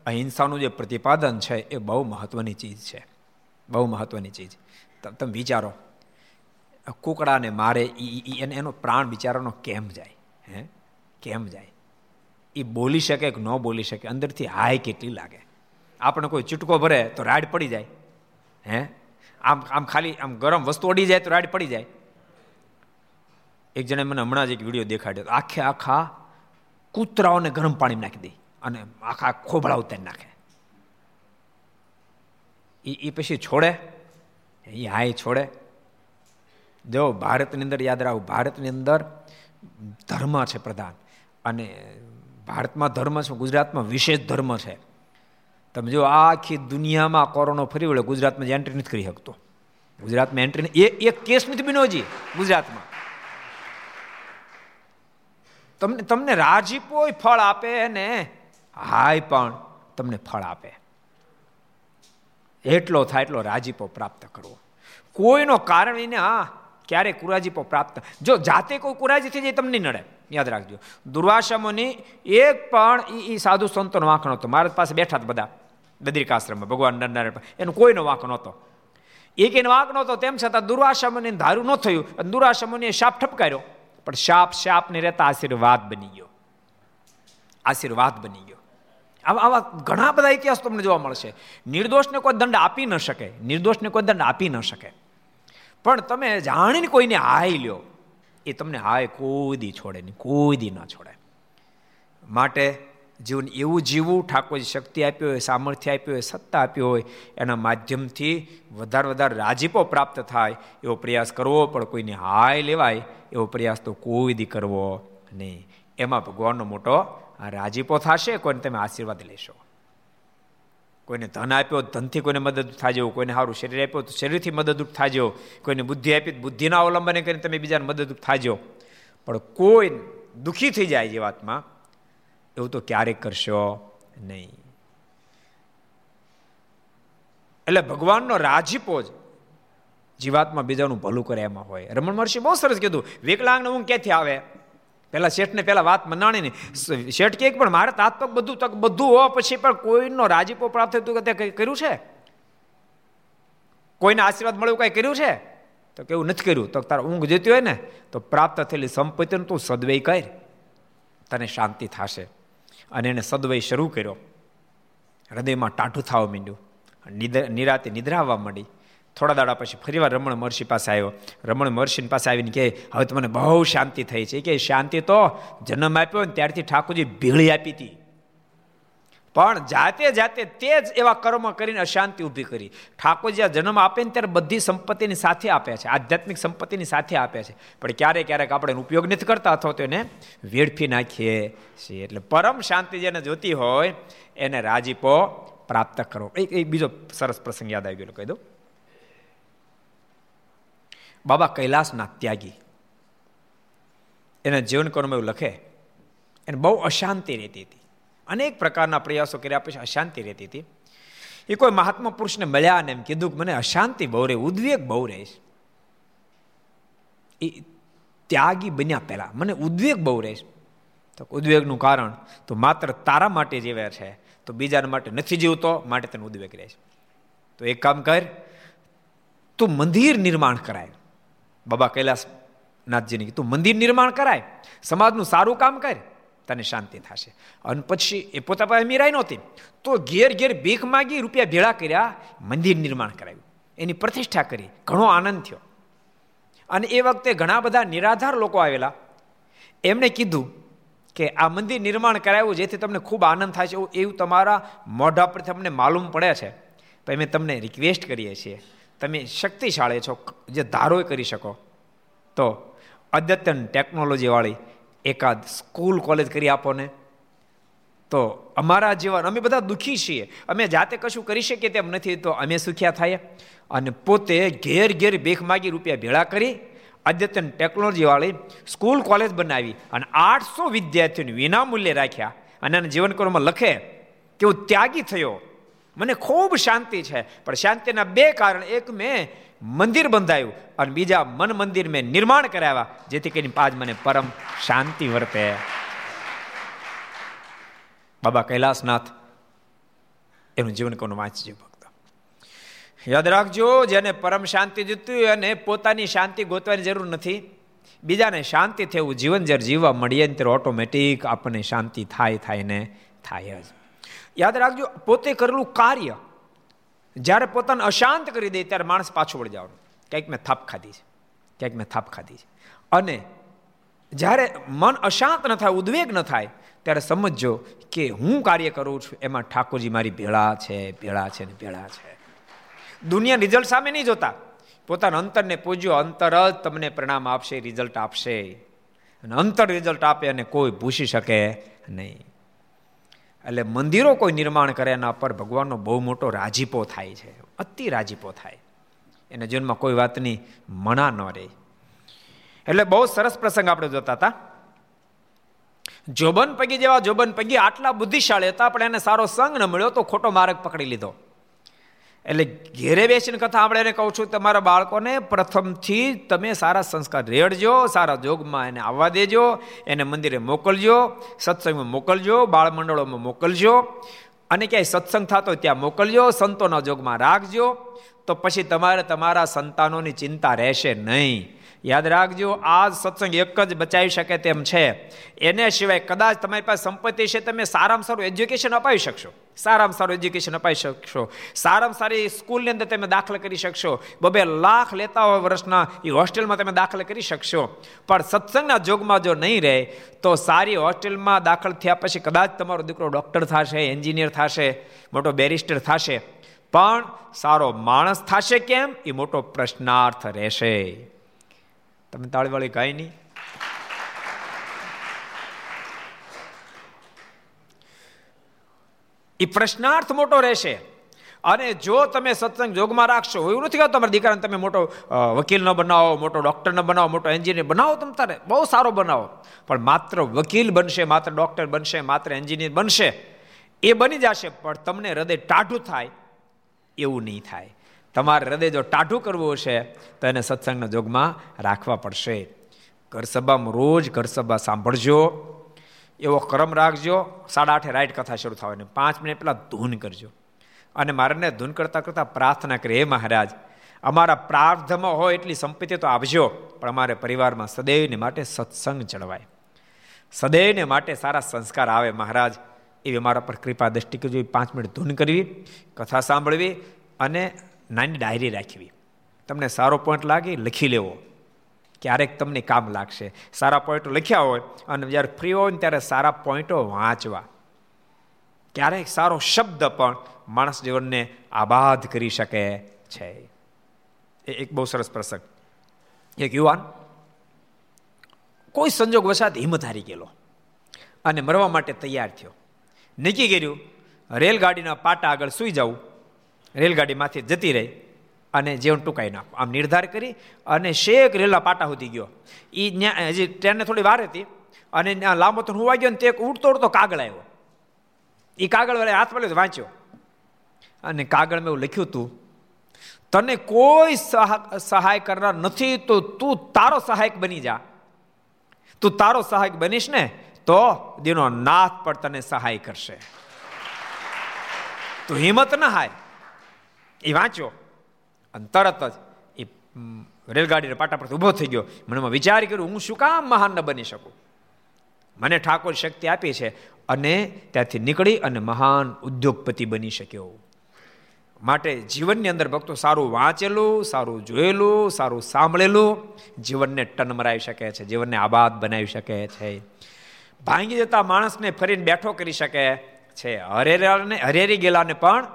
અહિંસાનું જે પ્રતિપાદન છે એ બહુ મહત્વની ચીજ છે. બહુ મહત્વની ચીજ. તમે વિચારો. કુકડાને મારે એને, એનો પ્રાણ બિચારાનો કેમ જાય? હે? કેમ જાય? એ બોલી શકે કે ન બોલી શકે? અંદરથી હાય કેટલી લાગે? આપણે કોઈ ચૂટકો ભરે તો રાડ પડી જાય. હે? આમ આમ ખાલી, આમ ગરમ વસ્તુ અડી જાય તો રાડ પડી જાય. એક જણે મને હમણાં જ એક વીડિયો દેખાડ્યો. આખે આખા કૂતરાઓને ગરમ પાણી નાખી દે અને આખા ખોભળા ઉતારી નાખે. એ એ પછી છોડે. એ હાય છોડે. જો ભારતની અંદર, યાદ રાખો, ભારતની અંદર ધર્મ છે પ્રધાન. અને ભારતમાં ધર્મ છે ગુજરાતમાં વિશેષ ધર્મ છે. તમે જો આખી દુનિયામાં કોરોનો ફરી વળે ગુજરાતમાં એન્ટ્રી નથી કરી શકતો. ગુજરાતમાં એન્ટ્રી એ એક કેસ નથી બન્યો હજી ગુજરાતમાં. તમને તમને રાજીપોય ફળ આપે ને? હાય પણ, તમને ફળ આપે. એટલો થાય એટલો રાજીપો પ્રાપ્ત કરવો. કોઈનો કારણ એને હા ક્યારે કુરાજીપો પ્રાપ્ત જો જાતે કોઈ કુરાજી થઈ જાય તમને નડે. યાદ રાખજો. દુર્વાસમોની એક પણ એ સાધુ સંતોનો વાંક નહોતો મારા પાસે બેઠા બધા. દદ્રિકાશ્રમમાં ભગવાન નરનારાયણ એનો કોઈનો વાંક નહોતો. એક એનો વાંક નહોતો. તેમ છતાં દુર્વાસમને ધારું ન થયું. અને દુર્વાસમોને શાપ ઠપકાર્યો. પણ શાપ શાપને રહેતા આશીર્વાદ બની ગયો. આશીર્વાદ બની ગયો. આવા આવા ઘણા બધા ઇતિહાસ તમને જોવા મળશે. નિર્દોષને કોઈ દંડ આપી ન શકે. નિર્દોષને કોઈ દંડ આપી ન શકે. પણ તમે જાણીને કોઈને હાય લ્યો, એ તમને હાય કોઈ દી છોડે નહીં, કોઈ દી ના છોડે. માટે જીવન એવું જીવવું ઠાકોરજી શક્તિ આપ્યો હોય, સામર્થ્ય આપ્યો હોય, સત્તા આપ્યો હોય, એના માધ્યમથી વધારે વધારે રાજીપો પ્રાપ્ત થાય એવો પ્રયાસ કરવો, પણ કોઈને હાય લેવાય એવો પ્રયાસ તો કોઈ દી કરવો નહીં. એમાં ભગવાનનો મોટો રાજીપો થશે, કોઈને તમે આશીર્વાદ લેશો. કોઈને ધન આપ્યો, ધનથી કોઈને મદદ થાજો કોઈને સારું શરીર આપ્યો, તો શરીરથી મદદરૂપ થાજો કોઈને બુદ્ધિ આપી બુદ્ધિના અવલંબને કરીને તમે બીજાને મદદરૂપ થાજો પણ કોઈ દુઃખી થઈ જાય જે વાતમાં એવું તો ક્યારેક કરશો નહીં. એટલે ભગવાનનો રાજીપો જ જીવાતમાં બીજાનું ભલું કરે એમાં હોય. રમણ મહર્ષિ બહુ સરસ કીધું, વિકલાંગને ઊંઘ ક્યાંથી આવે? પેલા શેઠને પેલા વાત મનાણી ને શેઠ કે પણ મારે તાત્પક બધું તક બધું હોવા પછી પણ કોઈનો રાજીપો પ્રાપ્ત થતું કે કર્યું છે? કોઈને આશીર્વાદ મળ્યું, કાંઈ કર્યું છે? તો કેવું નથી કર્યું. તો તારા ઊંઘ જતી હોય ને, તો પ્રાપ્ત થયેલી સંપત્તિનું તું સદવય કર. તને શાંતિ થશે. અને એને સદવય શરૂ કર્યો. હૃદયમાં ટાઢું થવા માંડ્યું. નિરાતે નિદ્રા આવવા માંડી. થોડા દાડા પછી ફરીવાર રમણ મહર્ષિ પાસે આવ્યો. રમણ મહર્ષિ પાસે આવીને કહે, હવે મને બહુ શાંતિ થઈ છે. કે શાંતિ તો જન્મ આપ્યો ને ત્યારથી ઠાકોરજી ભીળી આપી હતી. પણ જાતે જાતે તે જ એવા કર્મ કરીને અશાંતિ ઊભી કરી. ઠાકોરજી આ જન્મ આપે ને ત્યારે બધી સંપત્તિની સાથે આપે છે. આધ્યાત્મિક સંપત્તિની સાથે આપે છે. પણ ક્યારેક ક્યારેક આપણે ઉપયોગ નથી કરતા અથવા તો એને વેડફી નાખીએ છીએ. એટલે પરમ શાંતિ જેને જોતી હોય, એને રાજીપો પ્રાપ્ત કરો. એક બીજો સરસ પ્રસંગ યાદ આવી ગયો કહી દઉં. બાબા કૈલાસના ત્યાગી. એના જીવન કર્મ એવું લખે. એને બહુ અશાંતિ રહેતી હતી. અનેક પ્રકારના પ્રયાસો કર્યા. પછી અશાંતિ રહેતી હતી. એ કોઈ મહાત્મા પુરુષને મળ્યા ને એમ કીધું કે મને અશાંતિ બહુ રહે ઉદ્વેગ બહુ રહે એ ત્યાગી બન્યા પહેલાં. મને ઉદ્વેગ બહુ રહે તો ઉદ્વેગનું કારણ તો માત્ર તારા માટે જીવે છે. તો બીજાના માટે નથી જીવતો, માટે તને ઉદ્વેગ રહે છે. તો એક કામ કર, તું મંદિર નિર્માણ કરાય. બાબા કૈલાસનાથજીને તું મંદિર નિર્માણ કરાય. સમાજનું સારું કામ કર. તને શાંતિ થશે. અને પછી એ પોતા પાસે મીરાઈ નહોતી. તો ઘેર ઘેર ભીખ માગી રૂપિયા ભેળા કર્યા, મંદિર નિર્માણ કરાવ્યું. એની પ્રતિષ્ઠા કરી. ઘણો આનંદ થયો. અને એ વખતે ઘણા બધા નિરાધાર લોકો આવેલા. એમણે કીધું કે આ મંદિર નિર્માણ કરાવ્યું જેથી તમને ખૂબ આનંદ થાય છે. એવું તમારા મોઢા પરથી અમને માલુમ પડે છે. પણ અમે તમને રિક્વેસ્ટ કરીએ છીએ. તમે શક્તિશાળી છો. જે ધારો કરી શકો. તો અદ્યતન ટેકનોલોજીવાળી એકાદ સ્કૂલ, કોલેજ કરી આપો ને તો અમારા જીવન, અમે બધા દુઃખી છીએ. અમે જાતે કશું કરી શકીએ તેમ નથી, તો અમે સુખ્યા થાય? અને પોતે ઘેર ઘેર ભેખ માગી રૂપિયા ભેળા કરી, અદ્યતન ટેકનોલોજીવાળી સ્કૂલ, કોલેજ બનાવી અને આઠસો વિદ્યાર્થીઓને વિનામૂલ્યે રાખ્યા. અને એના જીવનકર્મમાં લખે હું ત્યાગી થયો. મને ખૂબ શાંતિ છે. પણ શાંતિના બે કારણ. એક, મેં મંદિર બંધાયું અને બીજા મન મંદિર મેં નિર્માણ કરાવ્યા, જેથી કરીને પાજ મને પરમ શાંતિ વર્તે. બાબા કૈલાસનાથ, એનું જીવન કોનું વાંચજો ભક્ત. યાદ રાખજો, જેને પરમ શાંતિ જીતવી અને પોતાની શાંતિ ગોતવાની જરૂર નથી. બીજાને શાંતિ થયું, જીવન જ્યારે જીવવા મળીએ ને ત્યારે ઓટોમેટિક આપણને શાંતિ થાય થાય ને થાય જ. યાદ રાખજો, પોતે કરેલું કાર્ય જ્યારે પોતાને અશાંત કરી દે ત્યારે માણસ પાછું વળી જવાનું. ક્યાંક મેં થાપ ખાધી છે, ક્યાંક મેં થાપ ખાધી છે. અને જ્યારે મન અશાંત ન થાય, ઉદ્વેગ ન થાય, ત્યારે સમજજો કે હું કાર્ય કરું છું, એમાં ઠાકોરજી મારી ભેળા છે ભેળા છે ને ભેળા છે. દુનિયા રિઝલ્ટ સામે નહીં જોતા. પોતાના અંતરને પૂજ્યો, અંતર જ તમને પરિણામ આપશે, રિઝલ્ટ આપશે. અને અંતર રિઝલ્ટ આપે અને કોઈ ભૂસી શકે નહીં. એટલે મંદિરો કોઈ નિર્માણ કરે એના પર ભગવાનનો બહુ મોટો રાજીપો થાય છે, અતિ રાજીપો થાય. એના જીવનમાં કોઈ વાતની મણા ન રહે. એટલે બહુ સરસ પ્રસંગ આપણે જોતા હતા. જોબન પગી જેવા જોબન પગી આટલા બુદ્ધિશાળી હતા, પણ એને સારો સંગ ન મળ્યો તો ખોટો માર્ગ પકડી લીધો. એટલે ઘેરે બેસીને કથા આપણે એને કહું છું, તમારા બાળકોને પ્રથમથી તમે સારા સંસ્કાર રેડજો સારા જોગમાં એને આવવા દેજો, એને મંદિરે મોકલજો, સત્સંગમાં મોકલજો બાળ મંડળોમાં મોકલજો. અને ક્યાંય સત્સંગ થતો ત્યાં મોકલજો, સંતોના જોગમાં રાખજો. તો પછી તમારે તમારા સંતાનોની ચિંતા રહેશે નહીં. યાદ રાખજો આ સત્સંગ એક જ બચાવી શકે તેમ છે. એને સિવાય કદાચ તમારી પાસે સંપત્તિ છે, તમે સારામાં સારું એજ્યુકેશન અપાવી શકશો. સારામાં સારું એજ્યુકેશન અપાવી શકશો. સારામાં સારી સ્કૂલની અંદર તમે દાખલ કરી શકશો. બબે લાખ લેતા હોય વર્ષના એ હોસ્ટેલમાં તમે દાખલ કરી શકશો. પણ સત્સંગના જોગમાં જો નહીં રહે, તો સારી હોસ્ટેલમાં દાખલ થયા પછી કદાચ તમારો દીકરો ડૉક્ટર થશે, એન્જિનિયર થશે, મોટો બેરિસ્ટર થશે. પણ સારો માણસ થશે કેમ? એ મોટો પ્રશ્નાર્થ રહેશે. તમે તાળીવાળી ગાય નહીં. એ પ્રશ્નાર્થ મોટો રહેશે. અને જો તમે સત્સંગ જોગમાં રાખશો, એવું નથી કહેતો તમારા દીકરાને તમે મોટો વકીલ ન બનાવો, મોટો ડૉક્ટર ન બનાવો, મોટો એન્જિનિયર બનાવો તમે તારે, બહુ સારો બનાવો. પણ માત્ર વકીલ બનશે, માત્ર ડૉક્ટર બનશે, માત્ર એન્જિનિયર બનશે, એ બની જશે, પણ તમને હૃદય ટાઢું થાય, એવું નહીં થાય. તમારે હૃદય જો ટાઢું કરવું હશે, તો એને સત્સંગના જોગમાં રાખવા પડશે. ઘર સભામાં રોજ ઘર સભા સાંભળજો. એવો ક્રમ રાખજો. સાડા આઠે રાઈટ કથા શરૂ થવાની પાંચ મિનિટ પહેલાં ધૂન કરજો. અને મારાને ધૂન કરતાં કરતાં પ્રાર્થના કરી હે મહારાજ, અમારા પ્રાર્થમાં હોય એટલી સંપત્તિ તો આપજો, પણ અમારે પરિવારમાં સદૈવને માટે સત્સંગ જળવાય. સદૈવને માટે સારા સંસ્કાર આવે, મહારાજ. એવી અમારા પર કૃપા દ્રષ્ટિ કરજો. પાંચ મિનિટ ધૂન કરવી, કથા સાંભળવી અને નાની ડાયરી રાખવી. તમને સારો પોઈન્ટ લાગે, લખી લેવો. ક્યારેક તમને કામ લાગશે. સારા પોઈન્ટો લખ્યા હોય અને જ્યારે ફ્રી હોય ને ત્યારે સારા પોઈન્ટો વાંચવા. ક્યારેક સારો શબ્દ પણ માણસ જીવનને આબાદ કરી શકે છે. એ એક બહુ સરસ પ્રસંગ. એક યુવાન કોઈ સંજોગ વસાત હિંમત હારી ગયેલો અને મરવા માટે તૈયાર થયો. નક્કી કર્યું, રેલગાડીના પાટા આગળ સુઈ જવું રેલગાડીમાંથી જતી રહી અને જીવન ટૂંકાઈ નાખો. આમ નિર્ધાર કરી અને શેક રેલા પાટા સુધી ગયો. એ હજી ટ્રેનને થોડી વાર હતી અને લાંબો તો હુવા ગયો ને તે ઉડતો ઉડતો કાગળ આવ્યો. એ કાગળ વાળા હાથ વળે વાંચ્યો. અને કાગળમાં એવું લખ્યું હતું, તને કોઈ સહાય કરનાર નથી તો તું તારો સહાયક બની જા. તું તારો સહાયક બનીશ ને તો દીનો નાથ પણ તને સહાય કરશે. તું હિંમત ના હાય એ વાંચ્યો. અને તરત જ એ રેલગાડીના પાટા પરથી ઊભો થઈ ગયો. મને વિચાર કર્યો, હું શું કામ મહાન ન બની શકું? મને ઠાકોર શક્તિ આપી છે અને ત્યાંથી નીકળી અને મહાન ઉદ્યોગપતિ બની શક્યો. માટે જીવનની અંદર ભક્તો સારું વાંચેલું, સારું જોયેલું, સારું સાંભળેલું, જીવનને ટન મરાવી શકે છે, જીવનને આબાદ બનાવી શકે છે. ભાંગી જતા માણસને ફરીને બેઠો કરી શકે છે. હરેરાને હરેરી ગયેલાને પણ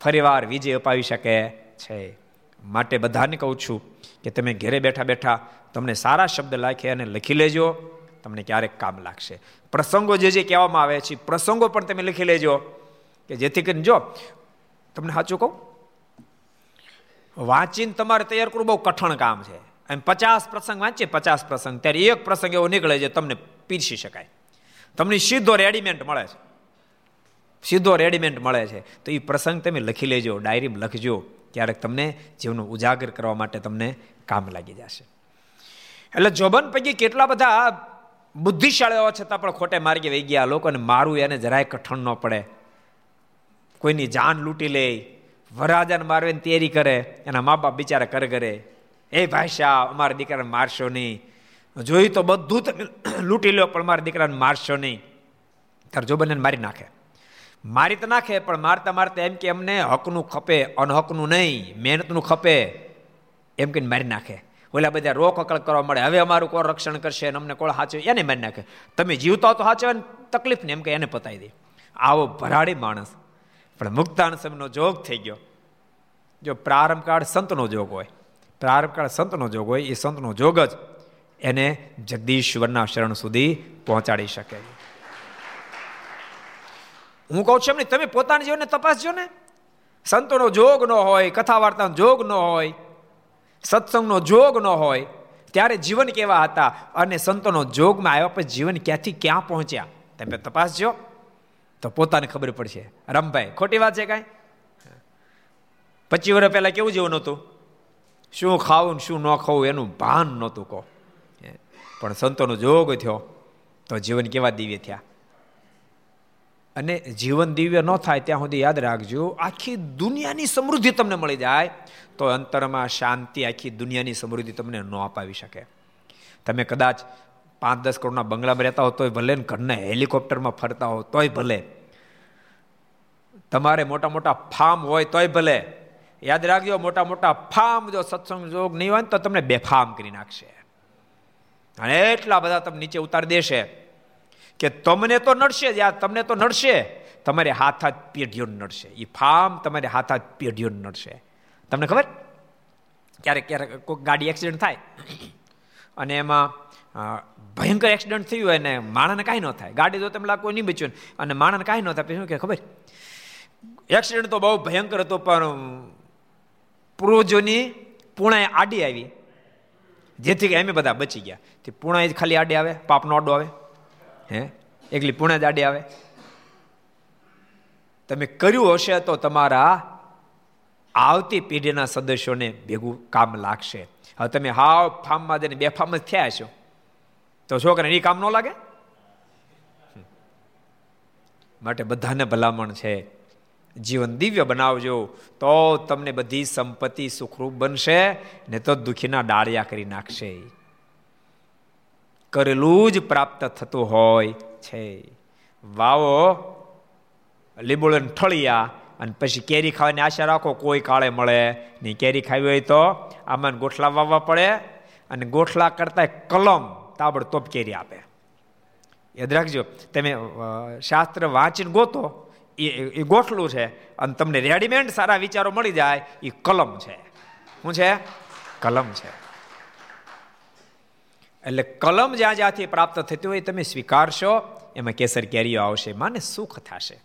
ફરીવાર વિજય અપાવી શકે છે. માટે બધાને કહું છું કે તમે ઘેરે બેઠા બેઠા તમને સારા શબ્દ લાખે અને લખી લેજો. તમને ક્યારેક કામ લાગશે. પ્રસંગો જે જે કહેવામાં આવે છે, પ્રસંગો પણ તમે લખી લેજો. કે જેથી કરીને જો, તમને સાચું કહું? વાંચીને તમારે તૈયાર કરવું બહુ કઠણ કામ છે. એમ પચાસ પ્રસંગ વાંચીએ, પચાસ પ્રસંગ. ત્યારે એક પ્રસંગ એવો નીકળે છે તમને પીરસી શકાય. તમને સીધો રેડીમેન્ટ મળે છે. સીધો રેડીમેન્ટ મળે છે. તો એ પ્રસંગ તમે લખી લેજો ડાયરીમાં લખજો, ક્યારેક તમને જીવનું ઉજાગર કરવા માટે તમને કામ લાગી જશે. એટલે જોબન પૈકી કેટલા બધા બુદ્ધિશાળી હોવા છતાં પણ ખોટે માર્ગે વહી ગયા. લોકોને મારું એને જરાય કઠણ ન પડે. કોઈની જાન લૂંટી લે વરાજાને મારવે તૈયારી કરે, એના મા બાપ બિચારા કરે કરે એ સાહેબ, અમારા દીકરાને મારશો નહીં. જોયું તો બધું તમે લૂંટી લો, પણ મારા દીકરાને મારશો નહીં. તાર જોબનને મારી નાખે. મારી તો નાખે, પણ મારતા મારતા એમ કે એમને હકનું ખપે, અનહકનું નહીં, મહેનતનું ખપે. એમ કહીને મારી નાખે. ઓલા બધા રોકકળ કરવા મળે. હવે અમારું કોણ રક્ષણ કરશે અને અમને કોણ સાચવે એને મારી નાખે. તમે જીવતા તો સાચવે તકલીફ ને એમ કે એને પતાવી દે. આવો ભરાડી માણસ. પણ મુક્તાન સમયનો જોગ થઈ ગયો. જો પ્રારંભ કાળ સંતનો જોગ હોય, પ્રારંભ કાળ સંતનો જોગ હોય, એ સંતનો જોગ જ એને જગદીશ્વરના શરણ સુધી પહોંચાડી શકે. હું કહું છું એમને તમે પોતાના જીવનને તપાસજો ને. સંતોનો જોગ ન હોય કથા વાર્તાનો જોગ ન હોય, સત્સંગનો જોગ ન હોય, ત્યારે જીવન કેવા હતા અને સંતોનો જોગમાં આવ્યા પછી જીવન ક્યાંથી ક્યાં પહોંચ્યા, તમે તપાસજો. તો પોતાને ખબર પડશે. રમભાઈ, ખોટી વાત છે કાંઈ? પચીસ વર્ષ પહેલાં કેવું જીવન હતું? શું ખાવું ને શું ન ખાવું એનું ભાન નહોતું કહો. પણ સંતોનો જોગ થયો, તો જીવન કેવા દિવ્ય થયા? અને જીવન દિવ્ય ન થાય ત્યાં સુધી યાદ રાખજો, આખી દુનિયાની સમૃદ્ધિ તમને મળી જાય, તો અંતરમાં શાંતિ આખી દુનિયાની સમૃદ્ધિ તમને ન અપાવી શકે. તમે કદાચ પાંચ દસ કરોડના બંગલામાં રહેતા હો, તોય ભલે ઘરના હેલિકોપ્ટરમાં ફરતા હો, તોય ભલે. તમારે મોટા મોટા ફાર્મ હોય, તોય ભલે. યાદ રાખજો, મોટા મોટા ફાર્મ જો સત્સંગ જોગ નહીં હોય તો તમને બેફામ કરી નાખશે. અને એટલા બધા તમને નીચે ઉતારી દેશે. કે તમને તો નડશે જ યાર તમને તો નડશે. તમારે હાથ હાથ પેઢીઓ નડશે. એ ફાર્મ તમારે હાથ હાથ પેઢીઓ નડશે. તમને ખબર? ક્યારેક ક્યારેક કોઈ ગાડી એક્સિડન્ટ થાય. અને એમાં ભયંકર એક્સિડન્ટ થયું હોય અને માણસને કાંઈ ન થાય. ગાડી તો તમે લાગ કોઈ નહીં બચ્યું અને માણસને કાંઈ ન થાય. પછી શું કે ખબર? એક્સિડન્ટ તો બહુ ભયંકર હતો, પણ પૂર્વજોની પૂણાએ આડી આવી. જેથી કે એમ બધા બચી ગયા. તે પૂણા જ ખાલી આડી આવે, પાપનો આડો આવે. હે? એકલી પૂણા દાડી આવે. તમે કર્યું હશે તો તમારા આવતી પેઢીના સદસ્યોને ભેગું કામ લાગશે. હવે તમે હાવ ફાર્મમાં જઈને બે ફાર્મ જ થયા છો તો છોકરાને એ કામ ન લાગે? માટે બધાને ભલામણ છે, જીવન દિવ્ય બનાવજો, તો તમને બધી સંપત્તિ સુખરૂપ બનશે, ને તો દુખીના ડાળિયા કરી નાખશે કરેલું જ પ્રાપ્ત થતું હોય છે. વાવો, લીંબોળન ઠળિયા અને પછી કેરી ખાવાની આશા રાખો કોઈ કાળે મળે નહીં. કેરી ખાવી હોય તો આમાં ગોઠલા વાવવા પડે અને ગોઠલા કરતા કલમ તાબડતોબ કેરી આપે. યાદ રાખજો, તમે શાસ્ત્ર વાંચીને ગોતો, એ ગોઠલું છે અને તમને રેડીમેડ સારા વિચારો મળી જાય, એ કલમ છે. શું છે? કલમ છે. એટલે કલમ જ્યાં જ્યાંથી પ્રાપ્ત થતી હોય તમે સ્વીકારશો, એમાં કેસર કેરીઓ આવશે. માને સુખ થશે.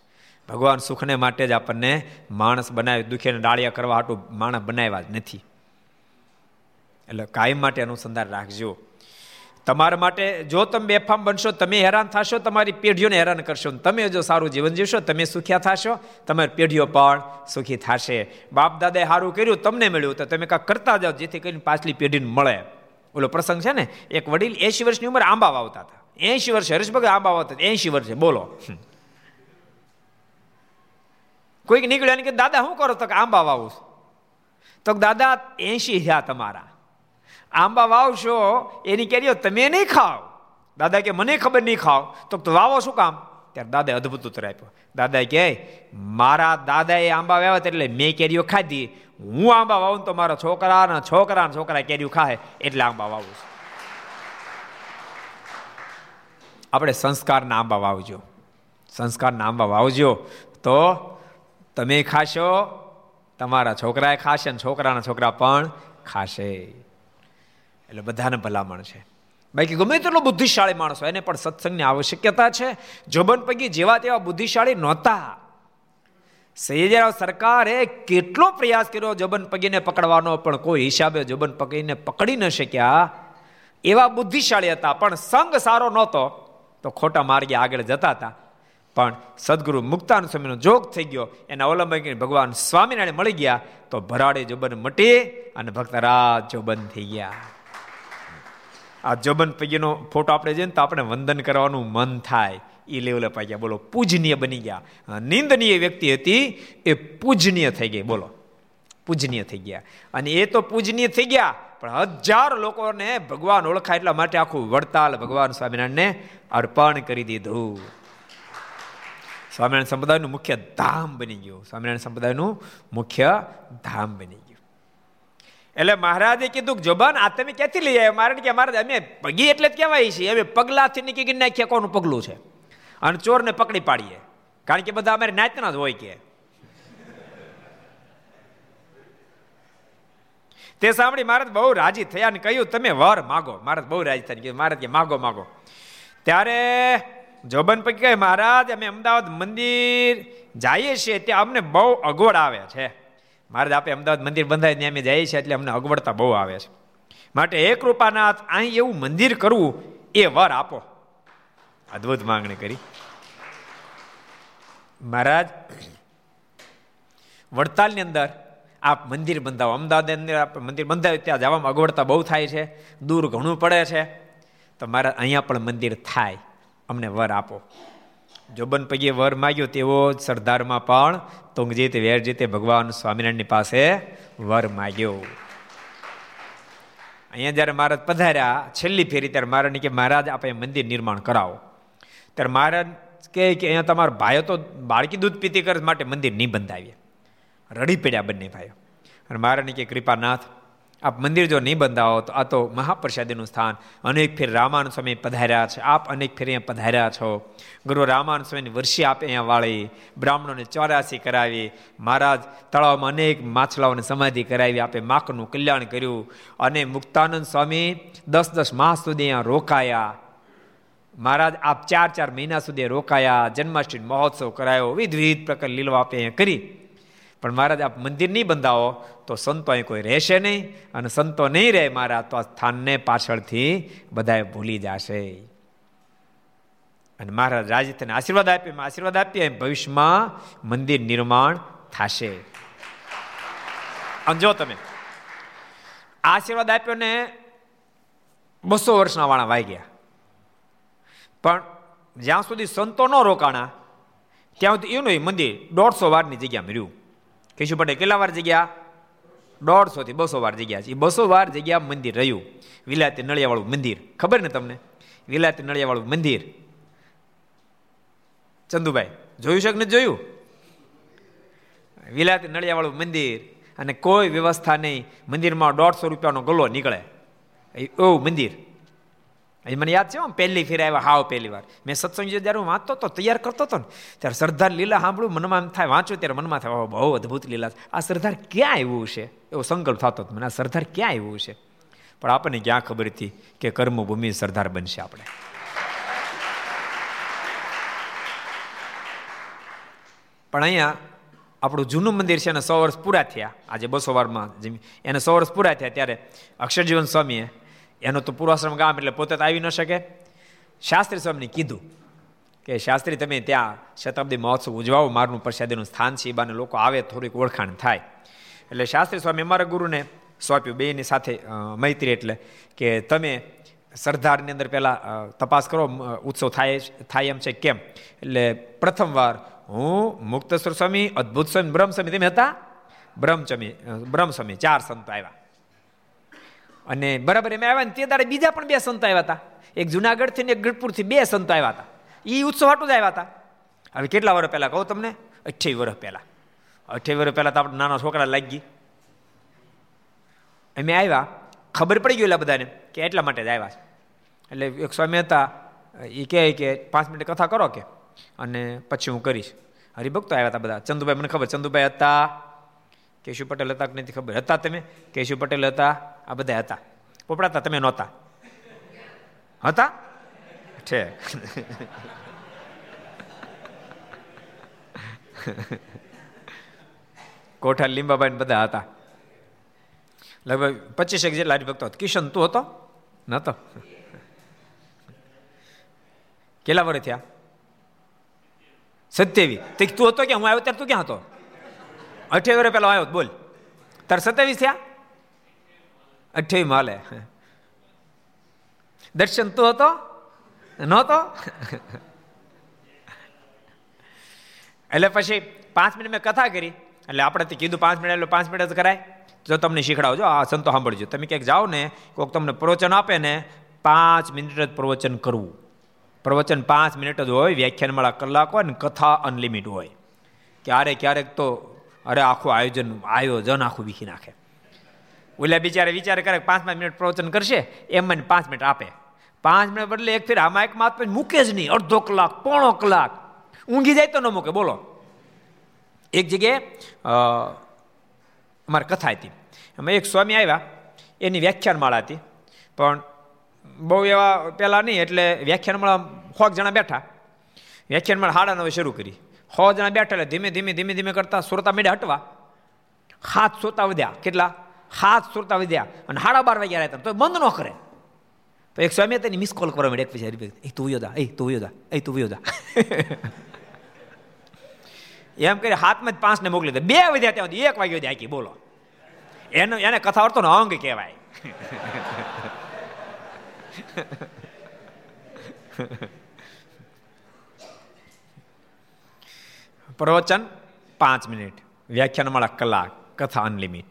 ભગવાન સુખને માટે જ આપણને માણસ બનાવી દુખીને ડાળિયા કરવા હાટું માણસ બનાવ્યા જ નથી. એટલે કાયમ માટે અનુસંધાન રાખજો. તમારા માટે જો તમે બેફામ બનશો, તમે હેરાન થશો, તમારી પેઢીઓને હેરાન કરશો. તમે જો સારું જીવન જીવશો, તમે સુખ્યા થશો, તમારી પેઢીઓ પણ સુખી થશે. બાપ દાદાએ સારું કર્યું, તમને મળ્યું તો તમે કાંઈક કરતા જાઓ, જેથી કરીને પાછલી પેઢીને મળે. ઓલો પ્રસંગ છે ને, એક વડીલ એંશી વર્ષની ઉંમર આંબા વાવતા હતા. એંશી વર્ષે હરેશભગ આંબા વાવતા એંશી વર્ષે બોલો. કોઈક નીકળ્યા કે, દાદા, શું કરો તો કે આંબા વાવું તો દાદા, એંશી થયા તમારા. આંબા વાવશો, એની કેરીઓ તમે નહીં ખાવ દાદા કે, મને ખબર નહીં ખાવ તો વાવો શું કામ? ત્યારે દાદાએ અદભુત ઉત્તર આપ્યો. દાદા કે મારા દાદાએ આંબા વાવ્યા એટલે મેં કેરીઓ ખાધી. હું આંબા વાવું તો મારા અને છોકરા છોકરા કેરીઓ ખાય, એટલે આંબા વાવું છું. આપણે સંસ્કારના આંબા વાવજો. સંસ્કારના આંબા વાવજો તો તમે ખાશો, તમારા છોકરાએ ખાશે અને છોકરાના છોકરા પણ ખાશે. એટલે બધાને ભલામણ છે. બાકી ગમે તેટલો બુદ્ધિશાળી માણસ હોય, એને પણ સત્સંગની આવશ્યકતા છે. જોબન પૈકી જેવા તેવા બુદ્ધિશાળી નહોતા. સૈયદરાવ સરકારે કેટલો પ્રયાસ કર્યો જબન પગીને પકડવાનો, પણ કોઈ હિસાબે જબન પગીને પકડી ન શક્યા. એવા બુદ્ધિશાળી હતા, પણ સંગ સારો નહોતો, તો ખોટા માર્ગે આગળ જતા હતા. પણ સદગુરુ મુક્તાન સ્વામીનો જોગ થઈ ગયો, એના અવલંબન ભગવાન સ્વામિનારાયણ મળી ગયા, તો ભરાડે જોબન મટી અને ભક્તરાજ જોબન થઈ ગયા. આ જોબન પૈકીનો ફોટો આપણે જોઈએ તો આપણે વંદન કરવાનું મન થાય. એ લેવલે પાઈ ગયા. બોલો, પૂજનીય બની ગયા. નિંદનીય વ્યક્તિ હતી, એ પૂજનીય થઈ ગઈ. બોલો, પૂજનીય થઈ ગયા. અને એ તો પૂજનીય થઈ ગયા, પણ હજાર લોકોને ભગવાન ઓળખાય એટલા માટે આખું વડતાલ ભગવાન સ્વામિનારાયણને અર્પણ કરી દીધું. સ્વામિનારાયણ સંપ્રદાયનું મુખ્ય ધામ બની ગયું. સ્વામિનારાયણ સંપ્રદાયનું મુખ્ય ધામ બની ગયું. એટલે મહારાજે કીધું જોબાન, આ તમે ક્યાંથી લઈ આવ્યા? મારે કે મહારાજ અમે પગી એટલે જ કહેવાય છીએ. અમે પગલાથી નીકળી નાખીએ. કોનું પગલું છે? અને ચોરને પકડી પાડીએ. કારણ કે બધા અમારે નાચના જ હોય કે. તે સાંભળી મહારાજ બહુ રાજી થયા અને કહ્યું, તમે વર માગો. મહારાજ બહુ રાજી થયા કીધું, મહારાજ કે માગો માગો. ત્યારે જોબન પૈકી કહે, મહારાજ, અમે અમદાવાદ મંદિર જઈએ છીએ, ત્યાં અમને બહુ અગવડ આવે છે. મહારાજ આપણે અમદાવાદ મંદિર બંધાય અમે જઈએ છીએ, એટલે અમને અગવડતા બહુ આવે છે. માટે એક રૂપાનાથ અહીં એવું મંદિર કરવું, એ વર આપો. અદ્ભુત માંગણી કરી. મહારાજ, વડતાલની અંદર આપ મંદિર બંધાવો. અમદાવાદ અંદર આપ મંદિર બંધાવ્યું ત્યાં જવામાં અગવડતા બહુ થાય છે. દૂર ઘણું પડે છે. તો મારા અહીંયા પણ મંદિર થાય. અમને વર આપો. જોબન પૈયે વર માગ્યો તેવો જ સરદારમાં પણ તુંગજીત વેરજીતે ભગવાન સ્વામિનારાયણની પાસે વર માગ્યો. અહીંયા જ્યારે મહારાજ પધાર્યા, છેલ્લી ફેરી ત્યારે મહારાજને કે, મહારાજ આપણે મંદિર નિર્માણ કરાવો. ત્યારે મહારાજ કહે કે અહીંયા તમારા ભાઈઓ તો બાળકી દૂધ પીતી કરે માટે મંદિર નહીં બંધાવીએ. રડી પડ્યા બંને ભાઈઓ. અને મહારાજને કે કૃપાનાથ, આપ મંદિર જો નહીં બંધાવો, તો આ તો મહાપ્રસાદીનું સ્થાન. અનેક ફેર રામાનુ સ્વામી પધાર્યા છે. આપ અનેક ફેર અહીંયા પધાર્યા છો. ગુરુ રામાનુ સ્વામીની વર્ષી આપે અહીંયા વાળી, બ્રાહ્મણોને ચોરાસી કરાવી, મહારાજ તળાવમાં અનેક માછલાઓને સમાધિ કરાવી, આપે માકનું કલ્યાણ કર્યું. અને મુક્તાનંદ સ્વામી દસ દસ માસ સુધી અહીંયા રોકાયા. મહારાજ, આપ ચાર ચાર મહિના સુધી રોકાયા, જન્માષ્ટમી મહોત્સવ કરાયો, વિવિધ પ્રકાર લીલો આપે અહીંયા કરી. પણ મહારાજ, આપ મંદિર નહીં બંધાવો, તો સંતો અહીં કોઈ રહેશે નહીં. અને સંતો નહીં રહે મારા, તો આ સ્થાનને પાછળથી બધાએ ભૂલી જશે. અને મહારાજ રાજી આશીર્વાદ આપીએ આશીર્વાદ આપીએ ભવિષ્યમાં મંદિર નિર્માણ થશે. અને જો તમે આશીર્વાદ આપ્યો ને બસો વર્ષના વાળા વાઈ ગયા. પણ જ્યાં સુધી સંતો ન રોકાણા, ત્યાં સુધી એનું મંદિર દોઢસો વારની જગ્યા રહ્યું કેશુ પટેલ કેટલા વાર જગ્યા? દોઢસો થી બસો વાર જગ્યા છે. એ બસો વાર જગ્યા મંદિર રહ્યું. વિલાયતી નળિયાવાળું મંદિર. ખબર ને તમને? વિલાયતી નળિયાવાળું મંદિર. ચંદુભાઈ, જોયું છે કે નથી જોયું? વિલાયતી નળિયાવાળું મંદિર અને કોઈ વ્યવસ્થા નહીં. મંદિરમાં દોઢસો રૂપિયાનો ગલો નીકળે. એવું મંદિર. એ મને યાદ છે પહેલી ફેર આવ્યા હાવ પહેલી વાર મેં સત્સંગ જ્યારે હું વાંચતો હતો તૈયાર કરતો હતો ને ત્યારે સરદાર લીલા સાંભળું મનમાં એમ થાય વાંચું ત્યારે મનમાં થાય બહુ અદભુત લીલા આ સરદાર ક્યાં આવ્યું છે એવો સંકલ્પ થતો હતો મને આ સરદાર ક્યાં આવ્યું છે પણ આપણને ક્યાં ખબર હતી કે કર્મભૂમિ સરદાર બનશે આપણે પણ અહીંયા આપણું જૂનું મંદિર છે એને સો વર્ષ પૂરા થયા આજે બસો વારમાં એને સો વર્ષ પૂરા થયા ત્યારે અક્ષરજીવન સ્વામીએ એનો તો પૂર્વાશ્રમ ગામ એટલે પોતે તો આવી ન શકે શાસ્ત્રી સ્વામીને કીધું કે શાસ્ત્રી તમે ત્યાં શતાબ્દી મહોત્સવ ઉજવાવો મારનું પ્રસાદીનું સ્થાન છે બાને લોકો આવે થોડીક ઓળખાણ થાય એટલે શાસ્ત્રી સ્વામી અમારા ગુરુને સોંપ્યું બેની સાથે મૈત્રી એટલે કે તમે સરદારની અંદર પહેલાં તપાસ કરો ઉત્સવ થાય થાય એમ છે કેમ એટલે પ્રથમવાર હું મુક્તેશ્વર સ્વામી અદ્ભુત સ્વામી બ્રહ્મ સ્વામી તમે હતા બ્રહ્મચમી બ્રહ્મ સ્વામી ચાર સંતો આવ્યા અને બરાબર, એમ આવ્યા ને તે દાડે બીજા પણ બે સંત આવ્યા હતા. એક જુનાગઢથી ને એક ગઢપુરથી બે સંતો આવ્યા હતા. એ ઉત્સવ હાટું જ આવ્યા હતા. હવે કેટલા વર્ષ પહેલાં કહું તમને? અઠ્યાવીસ વર્ષ પહેલાં. અઠ્યાવીસ વર્ષ પહેલાં તો આપણે નાના છોકરા લાગી અમે આવ્યા. ખબર પડી ગયું બધાને કે એટલા માટે જ આવ્યા છે. એટલે એક સ્વામી હતા એ કહે કે પાંચ મિનિટ કથા કરો કે. અને પછી હું કરીશ. હરિભક્તો આવ્યા હતા બધા. ચંદુભાઈ, મને ખબર, ચંદુભાઈ હતા. કેશુ પટેલ હતા કે નથી ખબર? હતા તમે? કેશુ પટેલ હતા, આ બધા હતા. પોપડાતા તમે નહોતા? હતા? છે. કોઠા લીંબાબાઈ બધા હતા. લગભગ પચીસેક જેટલા હરિભક્તો હતા. કિશન, તું હતો? નતો? કેટલા વર્ષ થયા? સત્યાવીસ. તું હતો કે હું આવ્યો ત્યારે તું ક્યાં હતો? અઠ્યાવીસ વર્ષ પહેલા આવ્યો બોલ. તાર સત્યાવીસ થયા? અઠ્યાવીસ માલે. દર્શન તો હતો? નહોતો? એટલે પછી પાંચ મિનિટ મેં કથા કરી. એટલે આપણે કીધું પાંચ મિનિટ, એટલે પાંચ મિનિટ જ કરાય. જો તમને શીખડાવજો, આ સંતો સાંભળજો. તમે ક્યાંક જાઓ ને કોઈક તમને પ્રવચન આપે ને, પાંચ મિનિટ જ પ્રવચન કરવું. પ્રવચન પાંચ મિનિટ જ હોય વ્યાખ્યાનવાળા કલાક હોય ને કથા અનલિમિટ હોય. ક્યારેક ક્યારેક તો અરે આખું આયોજન આયોજન આખું વીખી નાખે. ઓલા બિચારે વિચાર કરે પાંચ પાંચ મિનિટ પ્રવચન કરશે, એમ મને પાંચ મિનિટ આપે. પાંચ મિનિટ બદલે એક ફેર આમાં એક માત મૂકે જ નહીં, અડધો કલાક, પોણો કલાક. ઊંઘી જાય તો ન મૂકે, બોલો. એક જગ્યાએ અમારી કથા હતી. એમાં એક સ્વામી આવ્યા, એની વ્યાખ્યાનમાળા હતી. પણ બહુ એવા પહેલાં નહીં, એટલે વ્યાખ્યાનમાળા હોક જણા બેઠા. વ્યાખ્યાનમાળા હાડા નવે શરૂ કરી. સો જણા બેઠા ધીમે ધીમે ધીમે ધીમે કરતા સુરતા મેળે હટવા. હાથ સુરતા વધ્યા. કેટલા? હાથ સુરતા વધ્યા. અને સાડા બાર વાગ્યા રહેતા તો બંધ ન કરે. તો એક સ્વામી તેની મિસ કોલ કરવા માંડે એક પછી એ તું યોદા એ તું યોદા એ તું યોદા એમ કરી હાથમાં જ પાંચને મોકલી દે. બે વધ્યા ત્યાં એક વાગ્યો આખી બોલો. એનો, એને કથા અર્થો ને અંગ કહેવાય. પ્રવચન પાંચ મિનિટ વ્યાખ્યાનમાળા કલાક કથા અનલિમિટ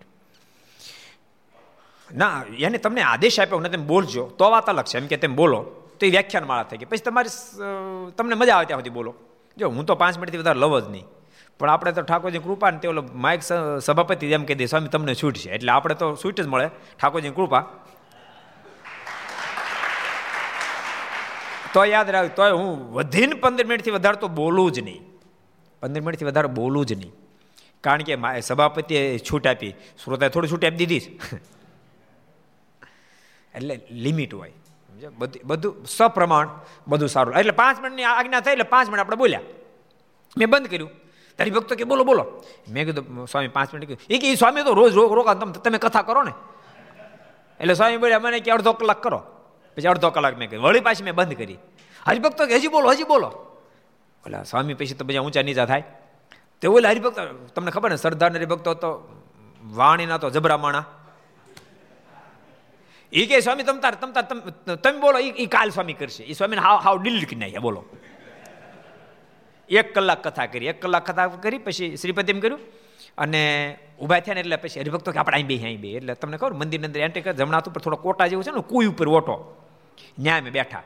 ના એને તમને આદેશ આપ્યો ને તમે બોલજો, તો વાત અલગ છે. એમ કે તમે બોલો, તો એ વ્યાખ્યાનમાળા થઈ ગઈ પછી તમારી તમને મજા આવે ત્યાં સુધી બોલો. જો, હું તો પાંચ મિનિટથી વધારે લવ જ નહીં. પણ આપણે તો ઠાકોરજી કૃપા ને તે ઓલો માઇક સભાપતિ એમ કહી દે, સ્વામી, તમને છૂટ છે. એટલે આપણે તો છૂટ જ મળે. ઠાકોરજી કૃપા. તો યાદ રાખ, તોય હું વધીને પંદર મિનિટથી વધારે તો બોલું જ નહીં. પંદર મિનિટથી વધારે બોલું જ નહીં. કારણ કે સભાપતિએ છૂટ આપી. શ્રોતાએ થોડી છૂટ આપી દીધી એટલે લિમિટ હોય. બધું બધું, સપ્રમાણ, બધું સારું. એટલે પાંચ મિનિટની આજ્ઞા થઈ એટલે પાંચ મિનિટ આપણે બોલ્યા. મેં બંધ કર્યું. તારી ભક્તો કે, બોલો બોલો. મેં કીધું સ્વામી, પાંચ મિનિટ કીધું. એ કે સ્વામી તો રોજ રોકા તમે કથા કરો ને. એટલે સ્વામી બોલ્યા, મને કે અડધો કલાક કરો. પછી અડધો કલાક મેં કીધું. વળી પાછી મેં બંધ કરી. હજી ભક્તો કે, હજી બોલો હજી બોલો. ઓલા સ્વામી પછી તો બધા ઊંચા નીચા થાય. તે ઓલા હરિભક્ત, તમને ખબર ને સરદાર હરિભક્તો તો વાણીના તો જબરા માણા. એ કે, સ્વામી, તમ તાર, તમ તમે બોલો એ કાલ સ્વામી કરશે. એ સ્વામીને હાવ હાવ ડિલીટ કરી નાખ્યા બોલો. એક કલાક કથા કરી, એક કલાક કથા કરી, પછી શ્રીપતિ એમ કર્યું. અને ઊભા થયા ને એટલે પછી હરિભક્તો કે, આપણે અહીં બે અહીં બે એટલે તમને ખબર, મંદિરની અંદર એન્ટ્રી જમણા ઉપર થોડો કોટા જેવું છે ને, કુઈ ઉપર ઓટો. ન્યાય બેઠા.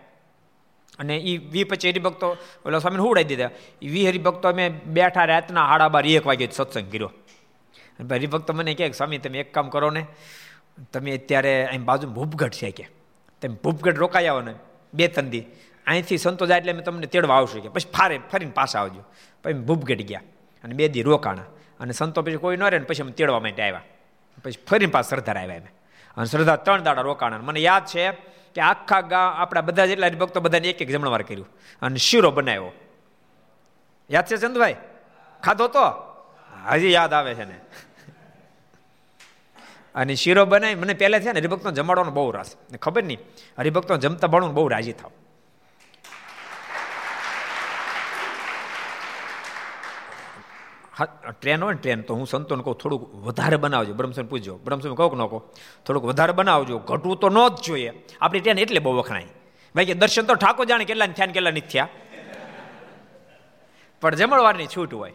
અને એ વી પછી હરિભક્તો, ઓલા સ્વામીને ઉડાવી દીધા. એ વી હરિભક્તો અમે બેઠા રાતના હાડા બાર એક વાગે સત્સંગ કર્યો. હરિભક્તો મને કહે સ્વામી, તમે એક કામ કરો ને, તમે અત્યારે અહીં બાજુ ભૂપગઢ છે કે, તમે ભૂપગઢ રોકાઈ આવો ને, બે ત્રણ દી. અહીંથી સંતો જાય એટલે અમે તમને તેડવા આવશું કે, પછી ફારે, ફરીને પાછા આવજો. પછી ભૂપગઢ ગયા અને બે દી રોકાણા. અને સંતો પછી કોઈ ન રહે ને, પછી અમે તેડવા માટે આવ્યા. પછી ફરીને પાછા શ્રદ્ધા આવ્યા અમે. અને શ્રદ્ધા ત્રણ દાડા રોકાણા. મને યાદ છે કે આખા ગા, આપણા બધા જેટલા ભક્તો બધાને એક એક જમણવાર કર્યું. અને શીરો બનાવ્યો. યાદ છે ચંદભાઈ? ખાધો તો? હજી યાદ આવે છે ને. અને શીરો બનાવી, મને પહેલાં છે ને હરિભક્તો જમાડવાનો બહુ રસ. ખબર નહીં? હરિભક્તો જમતા ભણવું બહુ રાજી થાવ. ટ્રેન હોય ને ટ્રેન, તો હું સંતોને કહું, થોડુંક વધારે બનાવજો. બ્રહ્મસન પૂછજો. બ્રહ્મસન કહું ન કહો? થોડુંક વધારે બનાવજો. ઘટવું તો ન જ જોઈએ. આપણી ટ્રેન એટલે બહુ વખણાય. ભાઈ કે દર્શન તો ઠાકોર જાણે કેટલા થયા કેટલા નથી થયા. પણ જમણવારની છૂટ હોય.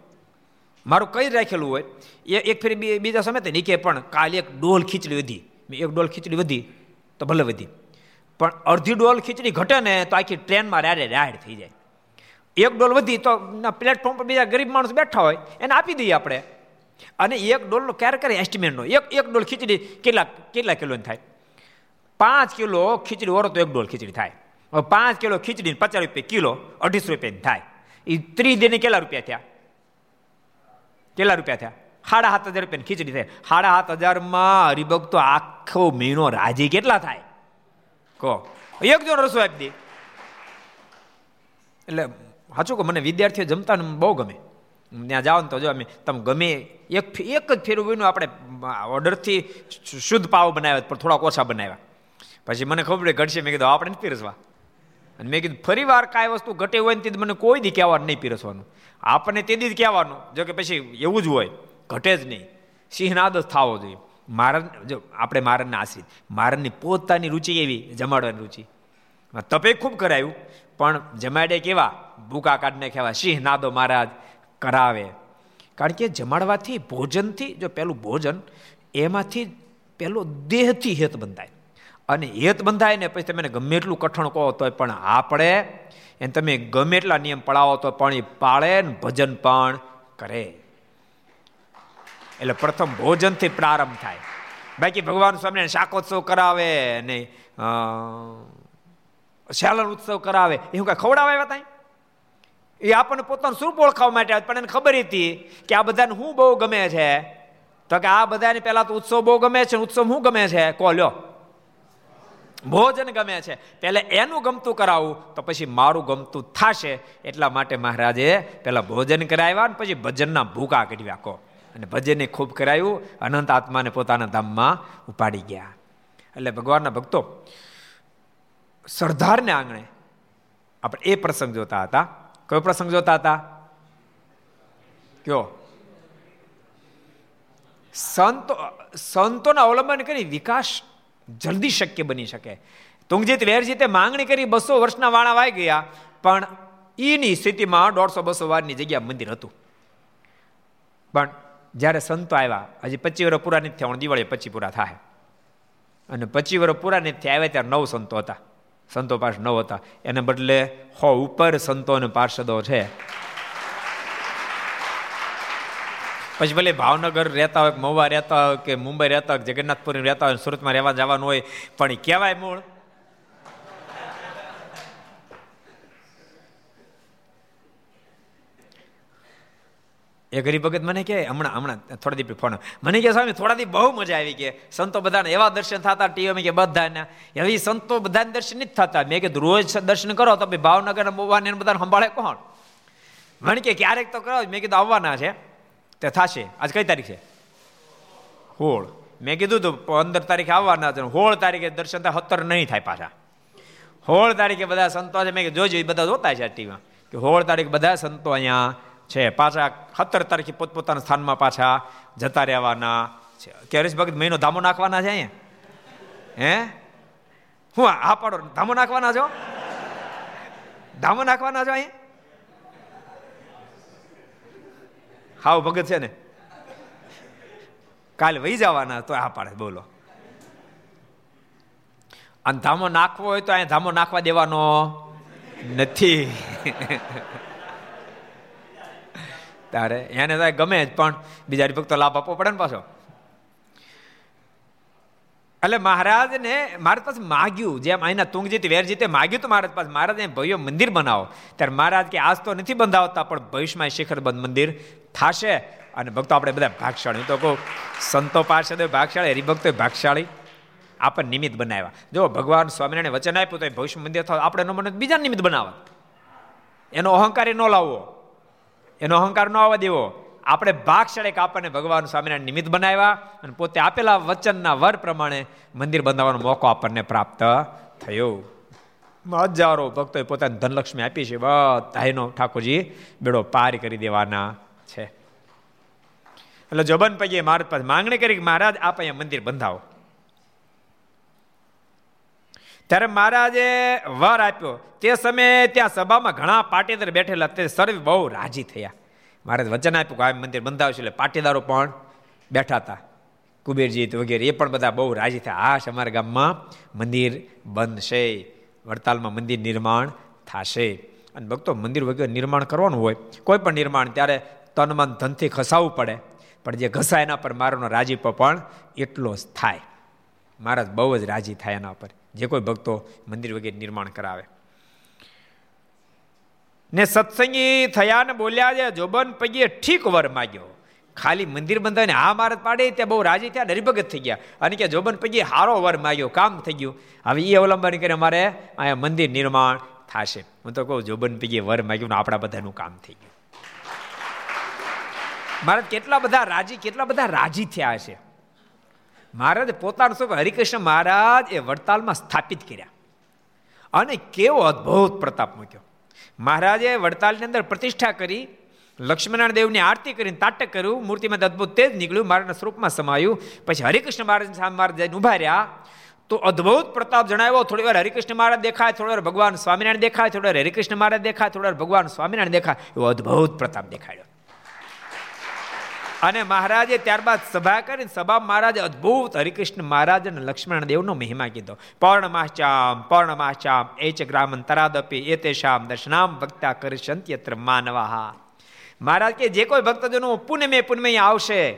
મારું કઈ રાખેલું હોય? એ એક ફેરી બીજા સમય નીકે પણ કાલે એક ડોલ ખીચડી વધી. એક ડોલ ખીચડી વધી, તો ભલે વધી. પણ અડધી ડોલ ખીચડી ઘટે ને તો આખી ટ્રેનમાં રાડે રાડ થઈ જાય. એક ડોલ વધી તો પ્લેટફોર્મ પર બીજા ગરીબ માણસ બેઠા હોય, એને આપી દઈએ આપણે. અને એક ડોલનો ક્યારે કરે એસ્ટિમેટનો એક એક ડોલ ખીચડી કેટલા કેટલા કિલોની થાય? પાંચ કિલો ખીચડી ઓરો તો એક ડોલ ખીચડી થાય. પાંચ કિલો ખીચડી પચાસ રૂપિયા કિલો, અઢીસો રૂપિયાની થાય. એ ત્રીસ દિને કેટલા રૂપિયા થયા? કેટલા રૂપિયા થયા? સાડા સાત હજાર રૂપિયાની ખીચડી થાય. સાડા સાત હજારમાં હરિભક્તો આખો મહિનો રાજી કેટલા થાય? કહો. એક જણ રસોઈ આપી દે. એટલે સાચું કે મને વિદ્યાર્થીઓ જમતા બહુ ગમે. ત્યાં જાઓ ને તો જો અમે તમે ગમે, એક એક જ ફેરવું બન્યું આપણે ઓર્ડરથી શુદ્ધ પાવ બનાવ્યા, પણ થોડાક ઓછા બનાવ્યા. પછી મને ખબર પડે ઘટશે મેં કીધું, આપણે પીરસવા. અને મેં કીધું, ફરી વાર કાંઈ વસ્તુ ઘટે હોય ને તે મને કોઈ દી કહેવાનું નહીં પીરસવાનું. આપણને તે દી જ કહેવાનું, જો કે પછી એવું જ હોય, ઘટે જ નહીં. સિંહનાદ જ થવો જોઈએ. મારન જો, આપણે મારણના આશ્રિત મારનની પોતાની રુચિ એવી, જમાડવાની રુચિ. તપે ખૂબ કરાયું. પણ જમાડે કેવા? ભૂકા કાઢને કહેવા સિંહ નાદો મહારાજ કરાવે. કારણ કે જમાડવાથી, ભોજનથી, જો પેલું ભોજન, એમાંથી પેલો દેહથી હેત બંધાય. અને હેત બંધાય ને પછી તમે ગમે એટલું કઠણ કહો તો પણ આપણે એને તમે ગમે એટલા નિયમ પડાવો તો પણ એ પાળે ને ભજન પણ કરે. એટલે પ્રથમ ભોજનથી પ્રારંભ થાય. બાકી ભગવાન સ્વામીને શાકોત્સવ કરાવે ને શાલન ઉત્સવ કરાવે. એ હું કાંઈ ખવડાવે આવ્યા ત્યાં એ આપણને પોતાનું સ્વરૂપ ઓળખાવા માટે પણ એને ખબર હતી કે આ બધાને શું બહુ ગમે છે. તો કે આ બધાને પહેલા તો ઉત્સવ બહુ ગમે છે ઉત્સવ શું ગમે છે? કો, લ્યો. ભોજન ગમે છે. પહેલે એનું ગમતું કરાવું, તો પછી મારું ગમતું થશે. એટલા માટે મહારાજે પહેલાં ભોજન કરાવ્યા ને પછી ભજનના ભૂકા કાઢ્યા કહો અને ભજનને ખૂબ કરાયું. અનંત આત્માને પોતાના ધામમાં ઉપાડી ગયા. એટલે ભગવાનના ભક્તો સરદારને આંગણે. આપણે એ પ્રસંગ જોતા હતા. કયો પ્રસંગ જોતા હતા? કયો? સંતો, સંતોના અવલંબન કરી વિકાસ જલ્દી શક્ય બની શકે. તુંગજીત વેરજીતે માંગણી કરી બસો વર્ષના વાણા વાઈ ગયા, પણ એની સ્થિતિમાં દોઢસો બસો વારની જગ્યા મંદિર હતું. પણ જ્યારે સંતો આવ્યા, હજી પચીસ વર્ષ પૂરા નથી થયા દિવાળી પચી પૂરા થાય. અને પચીસ વર્ષ પૂરા નથી થયા, આવ્યા ત્યારે નવ સંતો હતા. સંતો પાસે ન હતા. એને બદલે હો ઉપર સંતો અને પાર્ષદો છે. પછી ભલે ભાવનગર રહેતા હોય મહુવા રહેતા હોય કે મુંબઈ રહેતા હોય જગન્નાથપુરી રહેતા હોય સુરતમાં રહેવા જવાનું હોય, પણ કહેવાય મૂળ. એ ગરીબ ભગત મને કહે, હમણાં હમણાં, થોડા દી ફોન મને કહે, સ્વામી, થોડા દી બહુ મજા આવી કે સંતો બધાને એવા દર્શન થતા ટીવી કે બધાને. હવે સંતો બધાને દર્શન નથી થતા. મેં કીધું, રોજ દર્શન કરો તો ભાવનગર મોવાને બધાને સંભાળે કોણ? મને કે ક્યારેક તો કરો. મેં કીધું, આવવાના છે. તે થશે. આજ કઈ તારીખ છે? હોળ. મેં કીધું તું પંદર તારીખે આવવાના છે હોળ તારીખે દર્શન થાય, સત્તર નહીં થાય પાછા. હોળ તારીખે બધા સંતો છે. મેં જોજો એ બધા જોતા છે ટીવીમાં. કે હોળ તારીખ બધા સંતો અહીંયા છે. પાછા સત્તર તારીખે પોતપોતાના સ્થાનમાં પાછા જતા રહેવાના છે. કે ભગત? મહિનો ધામો નાખવાના છે અહીંયા? હે? હું આ પાડો. ધામો નાખવાના છો? ધામો નાખવાના છો અહીંયા? હાવ ભગત છે ને? કાલે વહી જવાના, તો આ પાડે. બોલો. અને ધામો નાખવો હોય તો અહીંયા ધામો નાખવા દેવાનો નથી. તારે. એને તો ગમે જ, પણ બીજા ભક્તો લાભ આપવો પડે ને પાછો. એટલે મહારાજને મારા પાસે માગ્યું, જેમ અહીંના તુંગજીત વેરજીતે માગ્યું તો મહારાજ પાસે, મહારાજ ભવ્ય મંદિર બનાવો. ત્યારે મહારાજ કે, આજ તો નથી બંધાવતા, પણ ભવિષ્યમાં શિખર બંધ મંદિર થશે. અને ભક્તો આપણે બધા ભાગશાળી. તો કહું, સંતો પાસે ભાગશાળી હરિભક્તો ભાગશાળી. આપણને નિમિત્ત બનાવ્યા. જો ભગવાન સ્વામિનારાયણ વચન આપ્યું તો ભવિષ્ય મંદિર થાય આપણે નો મને બીજા નિમિત્ત બનાવત. એનો અહંકાર ન લાવવો. એનો અહંકાર ન આવવા દેવો. આપણે ભાગશાળી આપણને ભગવાન સ્વામિનારાયણ નિમિત્ત બનાવ્યા અને પોતે આપેલા વચનના વર પ્રમાણે મંદિર બંધાવવાનો મોકો આપણને પ્રાપ્ત થયો. હજારો ભક્તોએ પોતાની ધનલક્ષ્મી આપી છે. બધાનો ઠાકોરજી બેડો પાર કરી દેવાના છે. એટલે જોબન પૈયે મારા પાસે માંગણી કરી કે મહારાજ, આપ અહીંયા મંદિર બંધાવો. ત્યારે મહારાજે વર આપ્યો. તે સમયે ત્યાં સભામાં ઘણા પાટીદાર બેઠેલા તે સર્વે બહુ રાજી થયા. મહારાજ વચન આપ્યું કે આ મંદિર બંધાવશે એટલે પાટીદારો પણ બેઠા હતા. કુબેરજીત વગેરે એ પણ બધા બહુ રાજી થયા. આ અમારા ગામમાં મંદિર બનશે. વડતાલમાં મંદિર નિર્માણ થશે. અને ભક્તો, મંદિર વગેરે નિર્માણ કરવાનું હોય, કોઈ પણ નિર્માણ, ત્યારે તન મન ધનથી ખસાવવું પડે. પણ જે ઘસાય એના પર મારોનો રાજીપો પણ એટલો જ થાય. મહારાજ બહુ જ રાજી થાય એના પર. જે કોઈ ભક્તો મંદિર વગેરે નિર્માણ કરાવે. ને સત્સંગી થયા ને બોલ્યા છે, જોબન પૈયે ઠીક વર માગ્યો. ખાલી મંદિર બંધાવીને હા મારત પાડે ત્યાં બહુ રાજી થયા હરિભગત થઈ ગયા. અને કે, જોબન પૈયે હારો વર માગ્યો, કામ થઈ ગયું. હવે એ અવલંબન કરીને અમારે અહીંયા મંદિર નિર્માણ થશે. હું તો કહું, જોબન પૈયે વર માગ્યું ને આપણા બધાનું કામ થઈ ગયું. મહારાજ કેટલા બધા રાજી, કેટલા બધા રાજી થયા છે મહારાજ પોતાનું સ્વરૂપ હરિકૃષ્ણ મહારાજ એ વડતાલમાં સ્થાપિત કર્યા. અને કેવો અદ્ભુત પ્રતાપ મૂક્યો. મહારાજે વડતાલની અંદર પ્રતિષ્ઠા કરી લક્ષ્મણનારાયણ દેવની આરતી કરીને તાટક કર્યું, મૂર્તિમાં અદ્ભુત તેજ નીકળ્યું મારાના સ્વરૂપમાં સમાયું. પછી હરિકૃષ્ણ મહારાજ સામે મહારાજ ઊભા રહ્યા. તો અદ્ભુત પ્રતાપ જણાવ્યો, થોડી વાર હરિકૃષ્ણ મહારાજ દેખાય, થોડી વાર ભગવાન સ્વામિનારાયણ દેખાય, થોડી વાર હરિકૃષ્ણ મહારાજ દેખાય, થોડી વાર ભગવાન સ્વામિનારાયણ દેખાય. એવો અદ્ભુત પ્રતાપ દેખાડ્યો અને મહારાજે ત્યારબાદ સભા કરી સભા મહારાજે અદ્ભુત હરિકૃષ્ણ મહારાજ અને લક્ષ્મણ દેવનો મહિમા કીધો. પર્ણમાશ્ચામ પર્ણમાશ્ચામ, એચ ગ્રામન તરાદપી એ તેશામ દર્શનામ ભક્તા કરશંત્યત્ર માનવાહા. મહારાજ કે, જે કોઈ ભક્તજનો પુનમે પુનમે આવશે,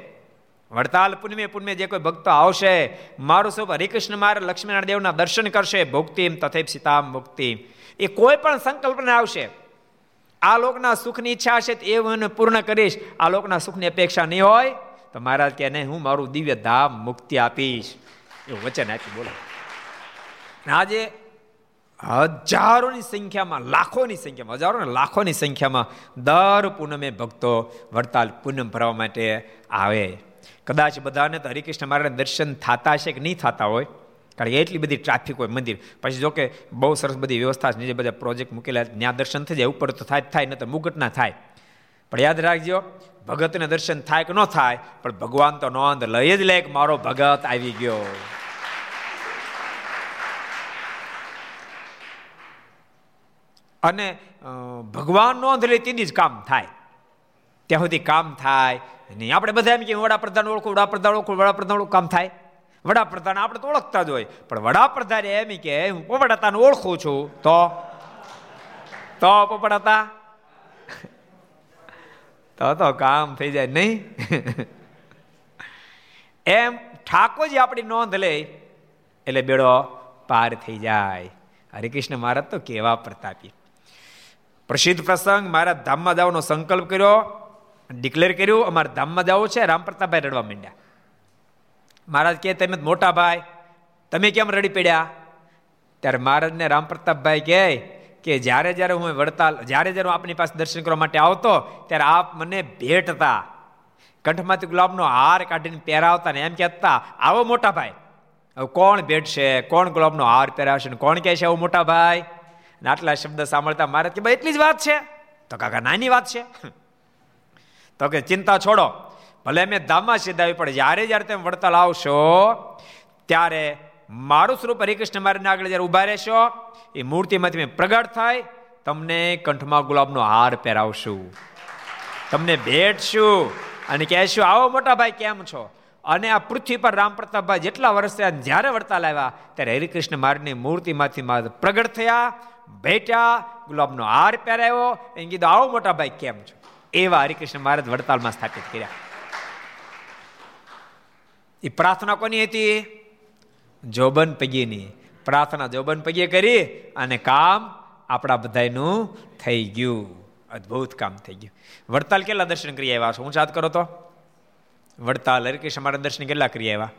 વડતાલ પુનમે પુનમે જે કોઈ ભક્તો આવશે, મારું સ્વરૂપ હરિકૃષ્ણ મારે લક્ષ્મીનારાયણ દેવના દર્શન કરશે ભોક્તિમ તથેપ સીતામ મુક્તિ એ કોઈ પણ સંકલ્પને આવશે આ લોકના સુખની ઈચ્છા હશે એ હું પૂર્ણ કરીશ. આ લોકના સુખની અપેક્ષા નહીં હોય તો મહારાજ કે નહીં, હું મારું દિવ્ય ધામ મુક્તિ આપીશ. એવું વચન આપી બોલો. આજે હજારોની સંખ્યામાં, લાખોની સંખ્યામાં હજારો ને લાખોની સંખ્યામાં દર પૂનમે ભક્તો વડતાલ પૂનમ ભરવા માટે આવે. કદાચ બધાને તો હરિકૃષ્ણ મહારાજ દર્શન થતા છે કે નહીં થતા હોય? કારણ કે એટલી બધી ટ્રાફિક હોય મંદિર. પછી જોકે બહુ સરસ બધી વ્યવસ્થા નીચે બધા પ્રોજેક્ટ મૂકેલા ત્યાં દર્શન થઈ જાય. ઉપર તો થાય થાય ન તો મુગટ ના થાય. પણ યાદ રાખજો, ભગતને દર્શન થાય કે ન થાય, પણ ભગવાન તો નોંધ લઈ જ લે કે મારો ભગત આવી ગયો. અને ભગવાન નોંધ લે તેથી જ કામ થાય. ત્યાં સુધી કામ થાય નહીં. આપણે બધા એમ કે વડાપ્રધાન ઓળખું વડાપ્રધાન ઓળખું વડાપ્રધાન ઓળખું, કામ થાય. વડાપ્રધાન આપણે તો ઓળખતા જ હોય. પણ વડાપ્રધાન એમ કે, હું પોપડાતાને ઓળખું છું. તો? તો પોપડાતા? તો તો કામ થઈ જાય, નહીં? એમ ઠાકોરજી આપણી નોંધ લે, એટલે બેડો પાર થઈ જાય. હરિકૃષ્ણ મહારાજ તો કેવા પ્રતાપી. પ્રસિદ્ધ પ્રસંગ મારા ધામમાં જવાનો સંકલ્પ કર્યો ડિક્લેર કર્યું, અમારે ધામમાં જવું છે રામ પ્રતાપભાઈ રડવા માંડ્યા. મહારાજ કે તમે મોટા ભાઈ. તમે કેમ રડી પડ્યા? ત્યારે મહારાજને રામ પ્રતાપભાઈ કહે કે, જ્યારે જ્યારે હું વડતાલ, જ્યારે જ્યારે હું આપની પાસે દર્શન કરવા માટે આવતો, ત્યારે આપ મને ભેટતા. કંઠમાંથી ગુલાબનો હાર કાઢીને પહેરાવતા ને એમ કહેતા, આવો મોટા ભાઈ. હવે કોણ ભેટશે? કોણ ગુલાબનો હાર પહેરાવશે? ને કોણ કહેશે આવો મોટા ભાઈ. ને આટલા શબ્દ સાંભળતા મહારાજ કે, ભાઈ, એટલી જ વાત છે. તો કાકા, નાની વાત છે. તો કે, ચિંતા છોડો. ભલે અમે ધામમાં સીધાવી પડે જ્યારે જ્યારે તમે વડતાલ આવશો, ત્યારે મારું સ્વરૂપ હરિકૃષ્ણ મારીને આગળ જ્યારે ઊભા રહેશો, એ મૂર્તિમાંથી મેં પ્રગટ થાય, તમને કંઠમાં ગુલાબનો હાર પહેરાવશું. તમને ભેટશું અને કહેશું, આવો મોટા ભાઈ, કેમ છો? અને આ પૃથ્વી પર રામ પ્રતાપભાઈ જેટલા વર્ષ થયા જ્યારે વડતાલ આવ્યા, ત્યારે હરિકૃષ્ણ મારની મૂર્તિમાંથી પ્રગટ થયા, ભેટ્યા, ગુલાબનો હાર પહેરાવ્યો એને કીધું, આવો મોટા ભાઈ, કેમ છો? એવા હરિકૃષ્ણ મહારાજ વડતાલમાં સ્થાપિત કર્યા. એ પ્રાર્થના કોની હતી? જોબન પગીની. પ્રાર્થના જોબન પગીએ કરી અને કામ આપણા બધાનું થઈ ગયું. અદ્ભુત કામ થઈ ગયું. વડતાલ કેટલા દર્શન કરી આવ્યા છો? હું યાદ કરો તો. વડતાલ હરિકૃષ્ણ મારા દર્શન કેટલા કરી આવ્યા?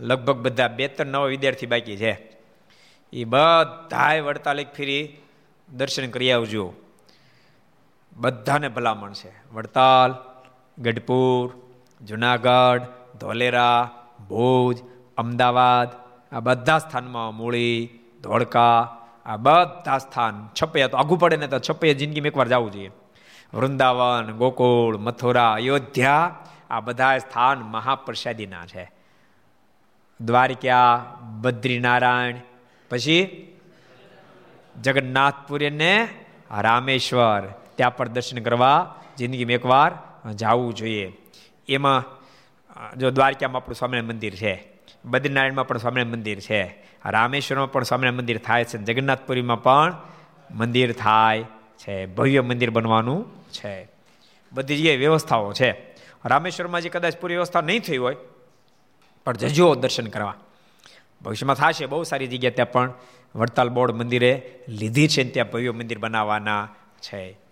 લગભગ બધા બે ત્રણ નવા વિદ્યાર્થી બાકી છે. એ બધાએ વડતાલ એક ફેરી દર્શન કરી આવજો. બધાને ભલામણ છે. વડતાલ, ગઢપુર, જુનાગઢ, ધોલેરા ભુજ, અમદાવાદ, આ બધા સ્થાનમાં મૂળી, ધોળકા, આ બધા સ્થાન છપૈયા તો આઘું પડે ને તો છપૈયા જિંદગીમાં એકવાર જવું જોઈએ. વૃંદાવન, ગોકુળ, મથુરા, અયોધ્યા, આ બધા સ્થાન મહાપ્રસાદીના છે. દ્વારિકા, બદ્રીનારાયણ, પછી જગન્નાથપુરી ને રામેશ્વર. ત્યાં પણ દર્શન કરવા જિંદગીમાં એકવાર જવું જોઈએ. એમાં જો દ્વારકામાં આપણું સ્વામિનારાયણ મંદિર છે, બદ્રીનારાયણમાં પણ સ્વામિનારાયણ મંદિર છે રામેશ્વરમાં પણ સ્વામિનારાયણ મંદિર થાય છે જગન્નાથપુરીમાં પણ મંદિર થાય છે, ભવ્ય મંદિર બનવાનું છે. બધી જગ્યાએ વ્યવસ્થાઓ છે. રામેશ્વરમાં જે કદાચ પૂરી વ્યવસ્થા નહીં થઈ હોય, પણ જજો દર્શન કરવા. ભવિષ્યમાં થશે, બહુ સારી જગ્યા ત્યાં પણ વડતાલ બોર્ડ મંદિરે લીધી છે ત્યાં ભવ્ય મંદિર બનાવવાના છે.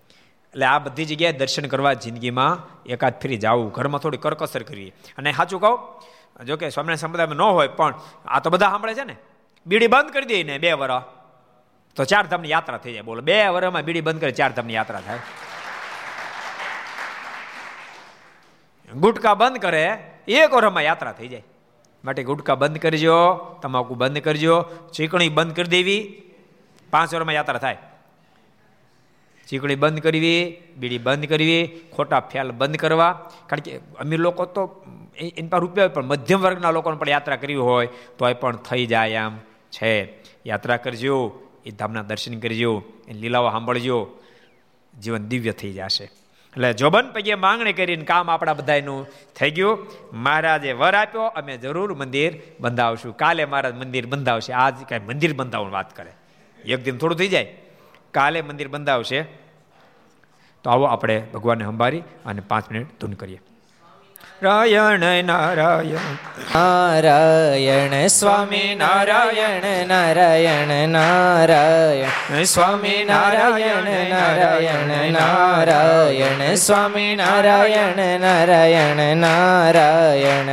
એટલે આ બધી જગ્યાએ દર્શન કરવા જિંદગીમાં એકાદ ફરી જવું. ઘરમાં થોડી કરકસર કરીએ. અને સાચું કહું જો કે સ્વામિનારાયણ સંપ્રદાયમાં ન હોય, પણ આ તો બધા સાંભળે છે ને. બીડી બંધ કરી દઈએ ને બે વર્ષ તો ચાર ધામની યાત્રા થઈ જાય. બોલો, બે વરમાં બીડી બંધ કરે ચાર ધામની યાત્રા થાય. ગુટકા બંધ કરે, એક વરમાં યાત્રા થઈ જાય. માટે ગુટકા બંધ કરજો, તમાકુ બંધ કરજો, ચીકણી બંધ કરી દેવી, પાંચ વરમાં યાત્રા થાય. ચીકણી બંધ કરવી, બીડી બંધ કરવી, ખોટા ફેલ બંધ કરવા. કારણ કે અમીર લોકો તો એની પાસે રૂપિયા પણ મધ્યમ વર્ગના લોકોને પણ યાત્રા કરવી હોય તો એ પણ થઈ જાય એમ છે. યાત્રા કરજો, એ ધામના દર્શન કરજો, એ લીલાઓ સાંભળજો, જીવન દિવ્ય થઈ જશે. એટલે જોબન પૈકી માંગણી કરીને કામ આપણા બધાનું થઈ ગયું. મહારાજે વર આપ્યો, અમે જરૂર મંદિર બંધાવશું. કાલે મહારાજ મંદિર બંધાવશે. આજ કાંઈ મંદિર બંધાવવાની વાત કરે. એક દિન થોડું થઈ જાય. કાલે મંદિર બંધાવશે, તો આવો આપણે ભગવાનને સંભાળી અને પાંચ મિનિટ ધૂન કરીએ. નારાયણ નારાયણ નારાયણ સ્વામી નારાયણ નારાયણ નારાયણ સ્વામી નારાયણ નારાયણ નારાયણ સ્વામી નારાયણ નારાયણ નારાયણ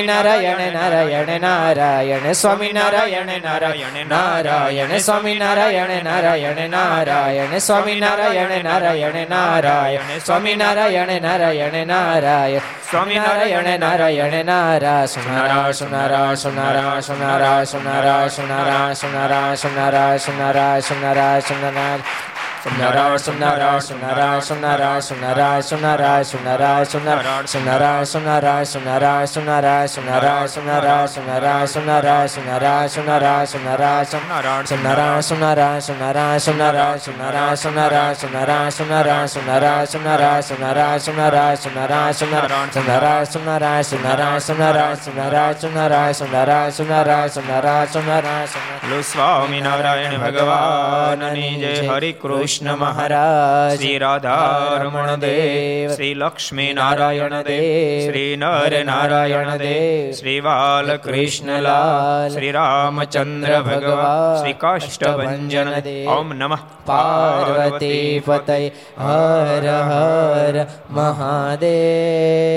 નારાયણ નારાયણ નારાયણ સ્વામી નારાયણ નારાયણ નારાયણ સ્વામી નારાયણ નારાયણ નારાયણ સ્વામી નારાયણ નારાયણ નારાયણ સ્વામી નારાયણ નારાયણ નારાયણ સ્વામી નારાયણ નારાયણ નારા સુનારા સુનારા સુનારા સુનારા સુનારા સુનારા સુનારા સુનારા સુનારા સુનારા સુનારા સ્વામિનારાયણ ભગવાનની જય હરિ કૃષ્ણ મહારાજ શ્રી રાધારમણ દેવ શ્રી લક્ષ્મી નારાયણ દેવ શ્રી નર નારાયણ દેવ શ્રી બાલકૃષ્ણલાલ શ્રી રામચંદ્ર ભગવાન શ્રી કાષ્ટભંજન ઓમ નમઃ પાર્વતી પતય હર હર મહાદેવ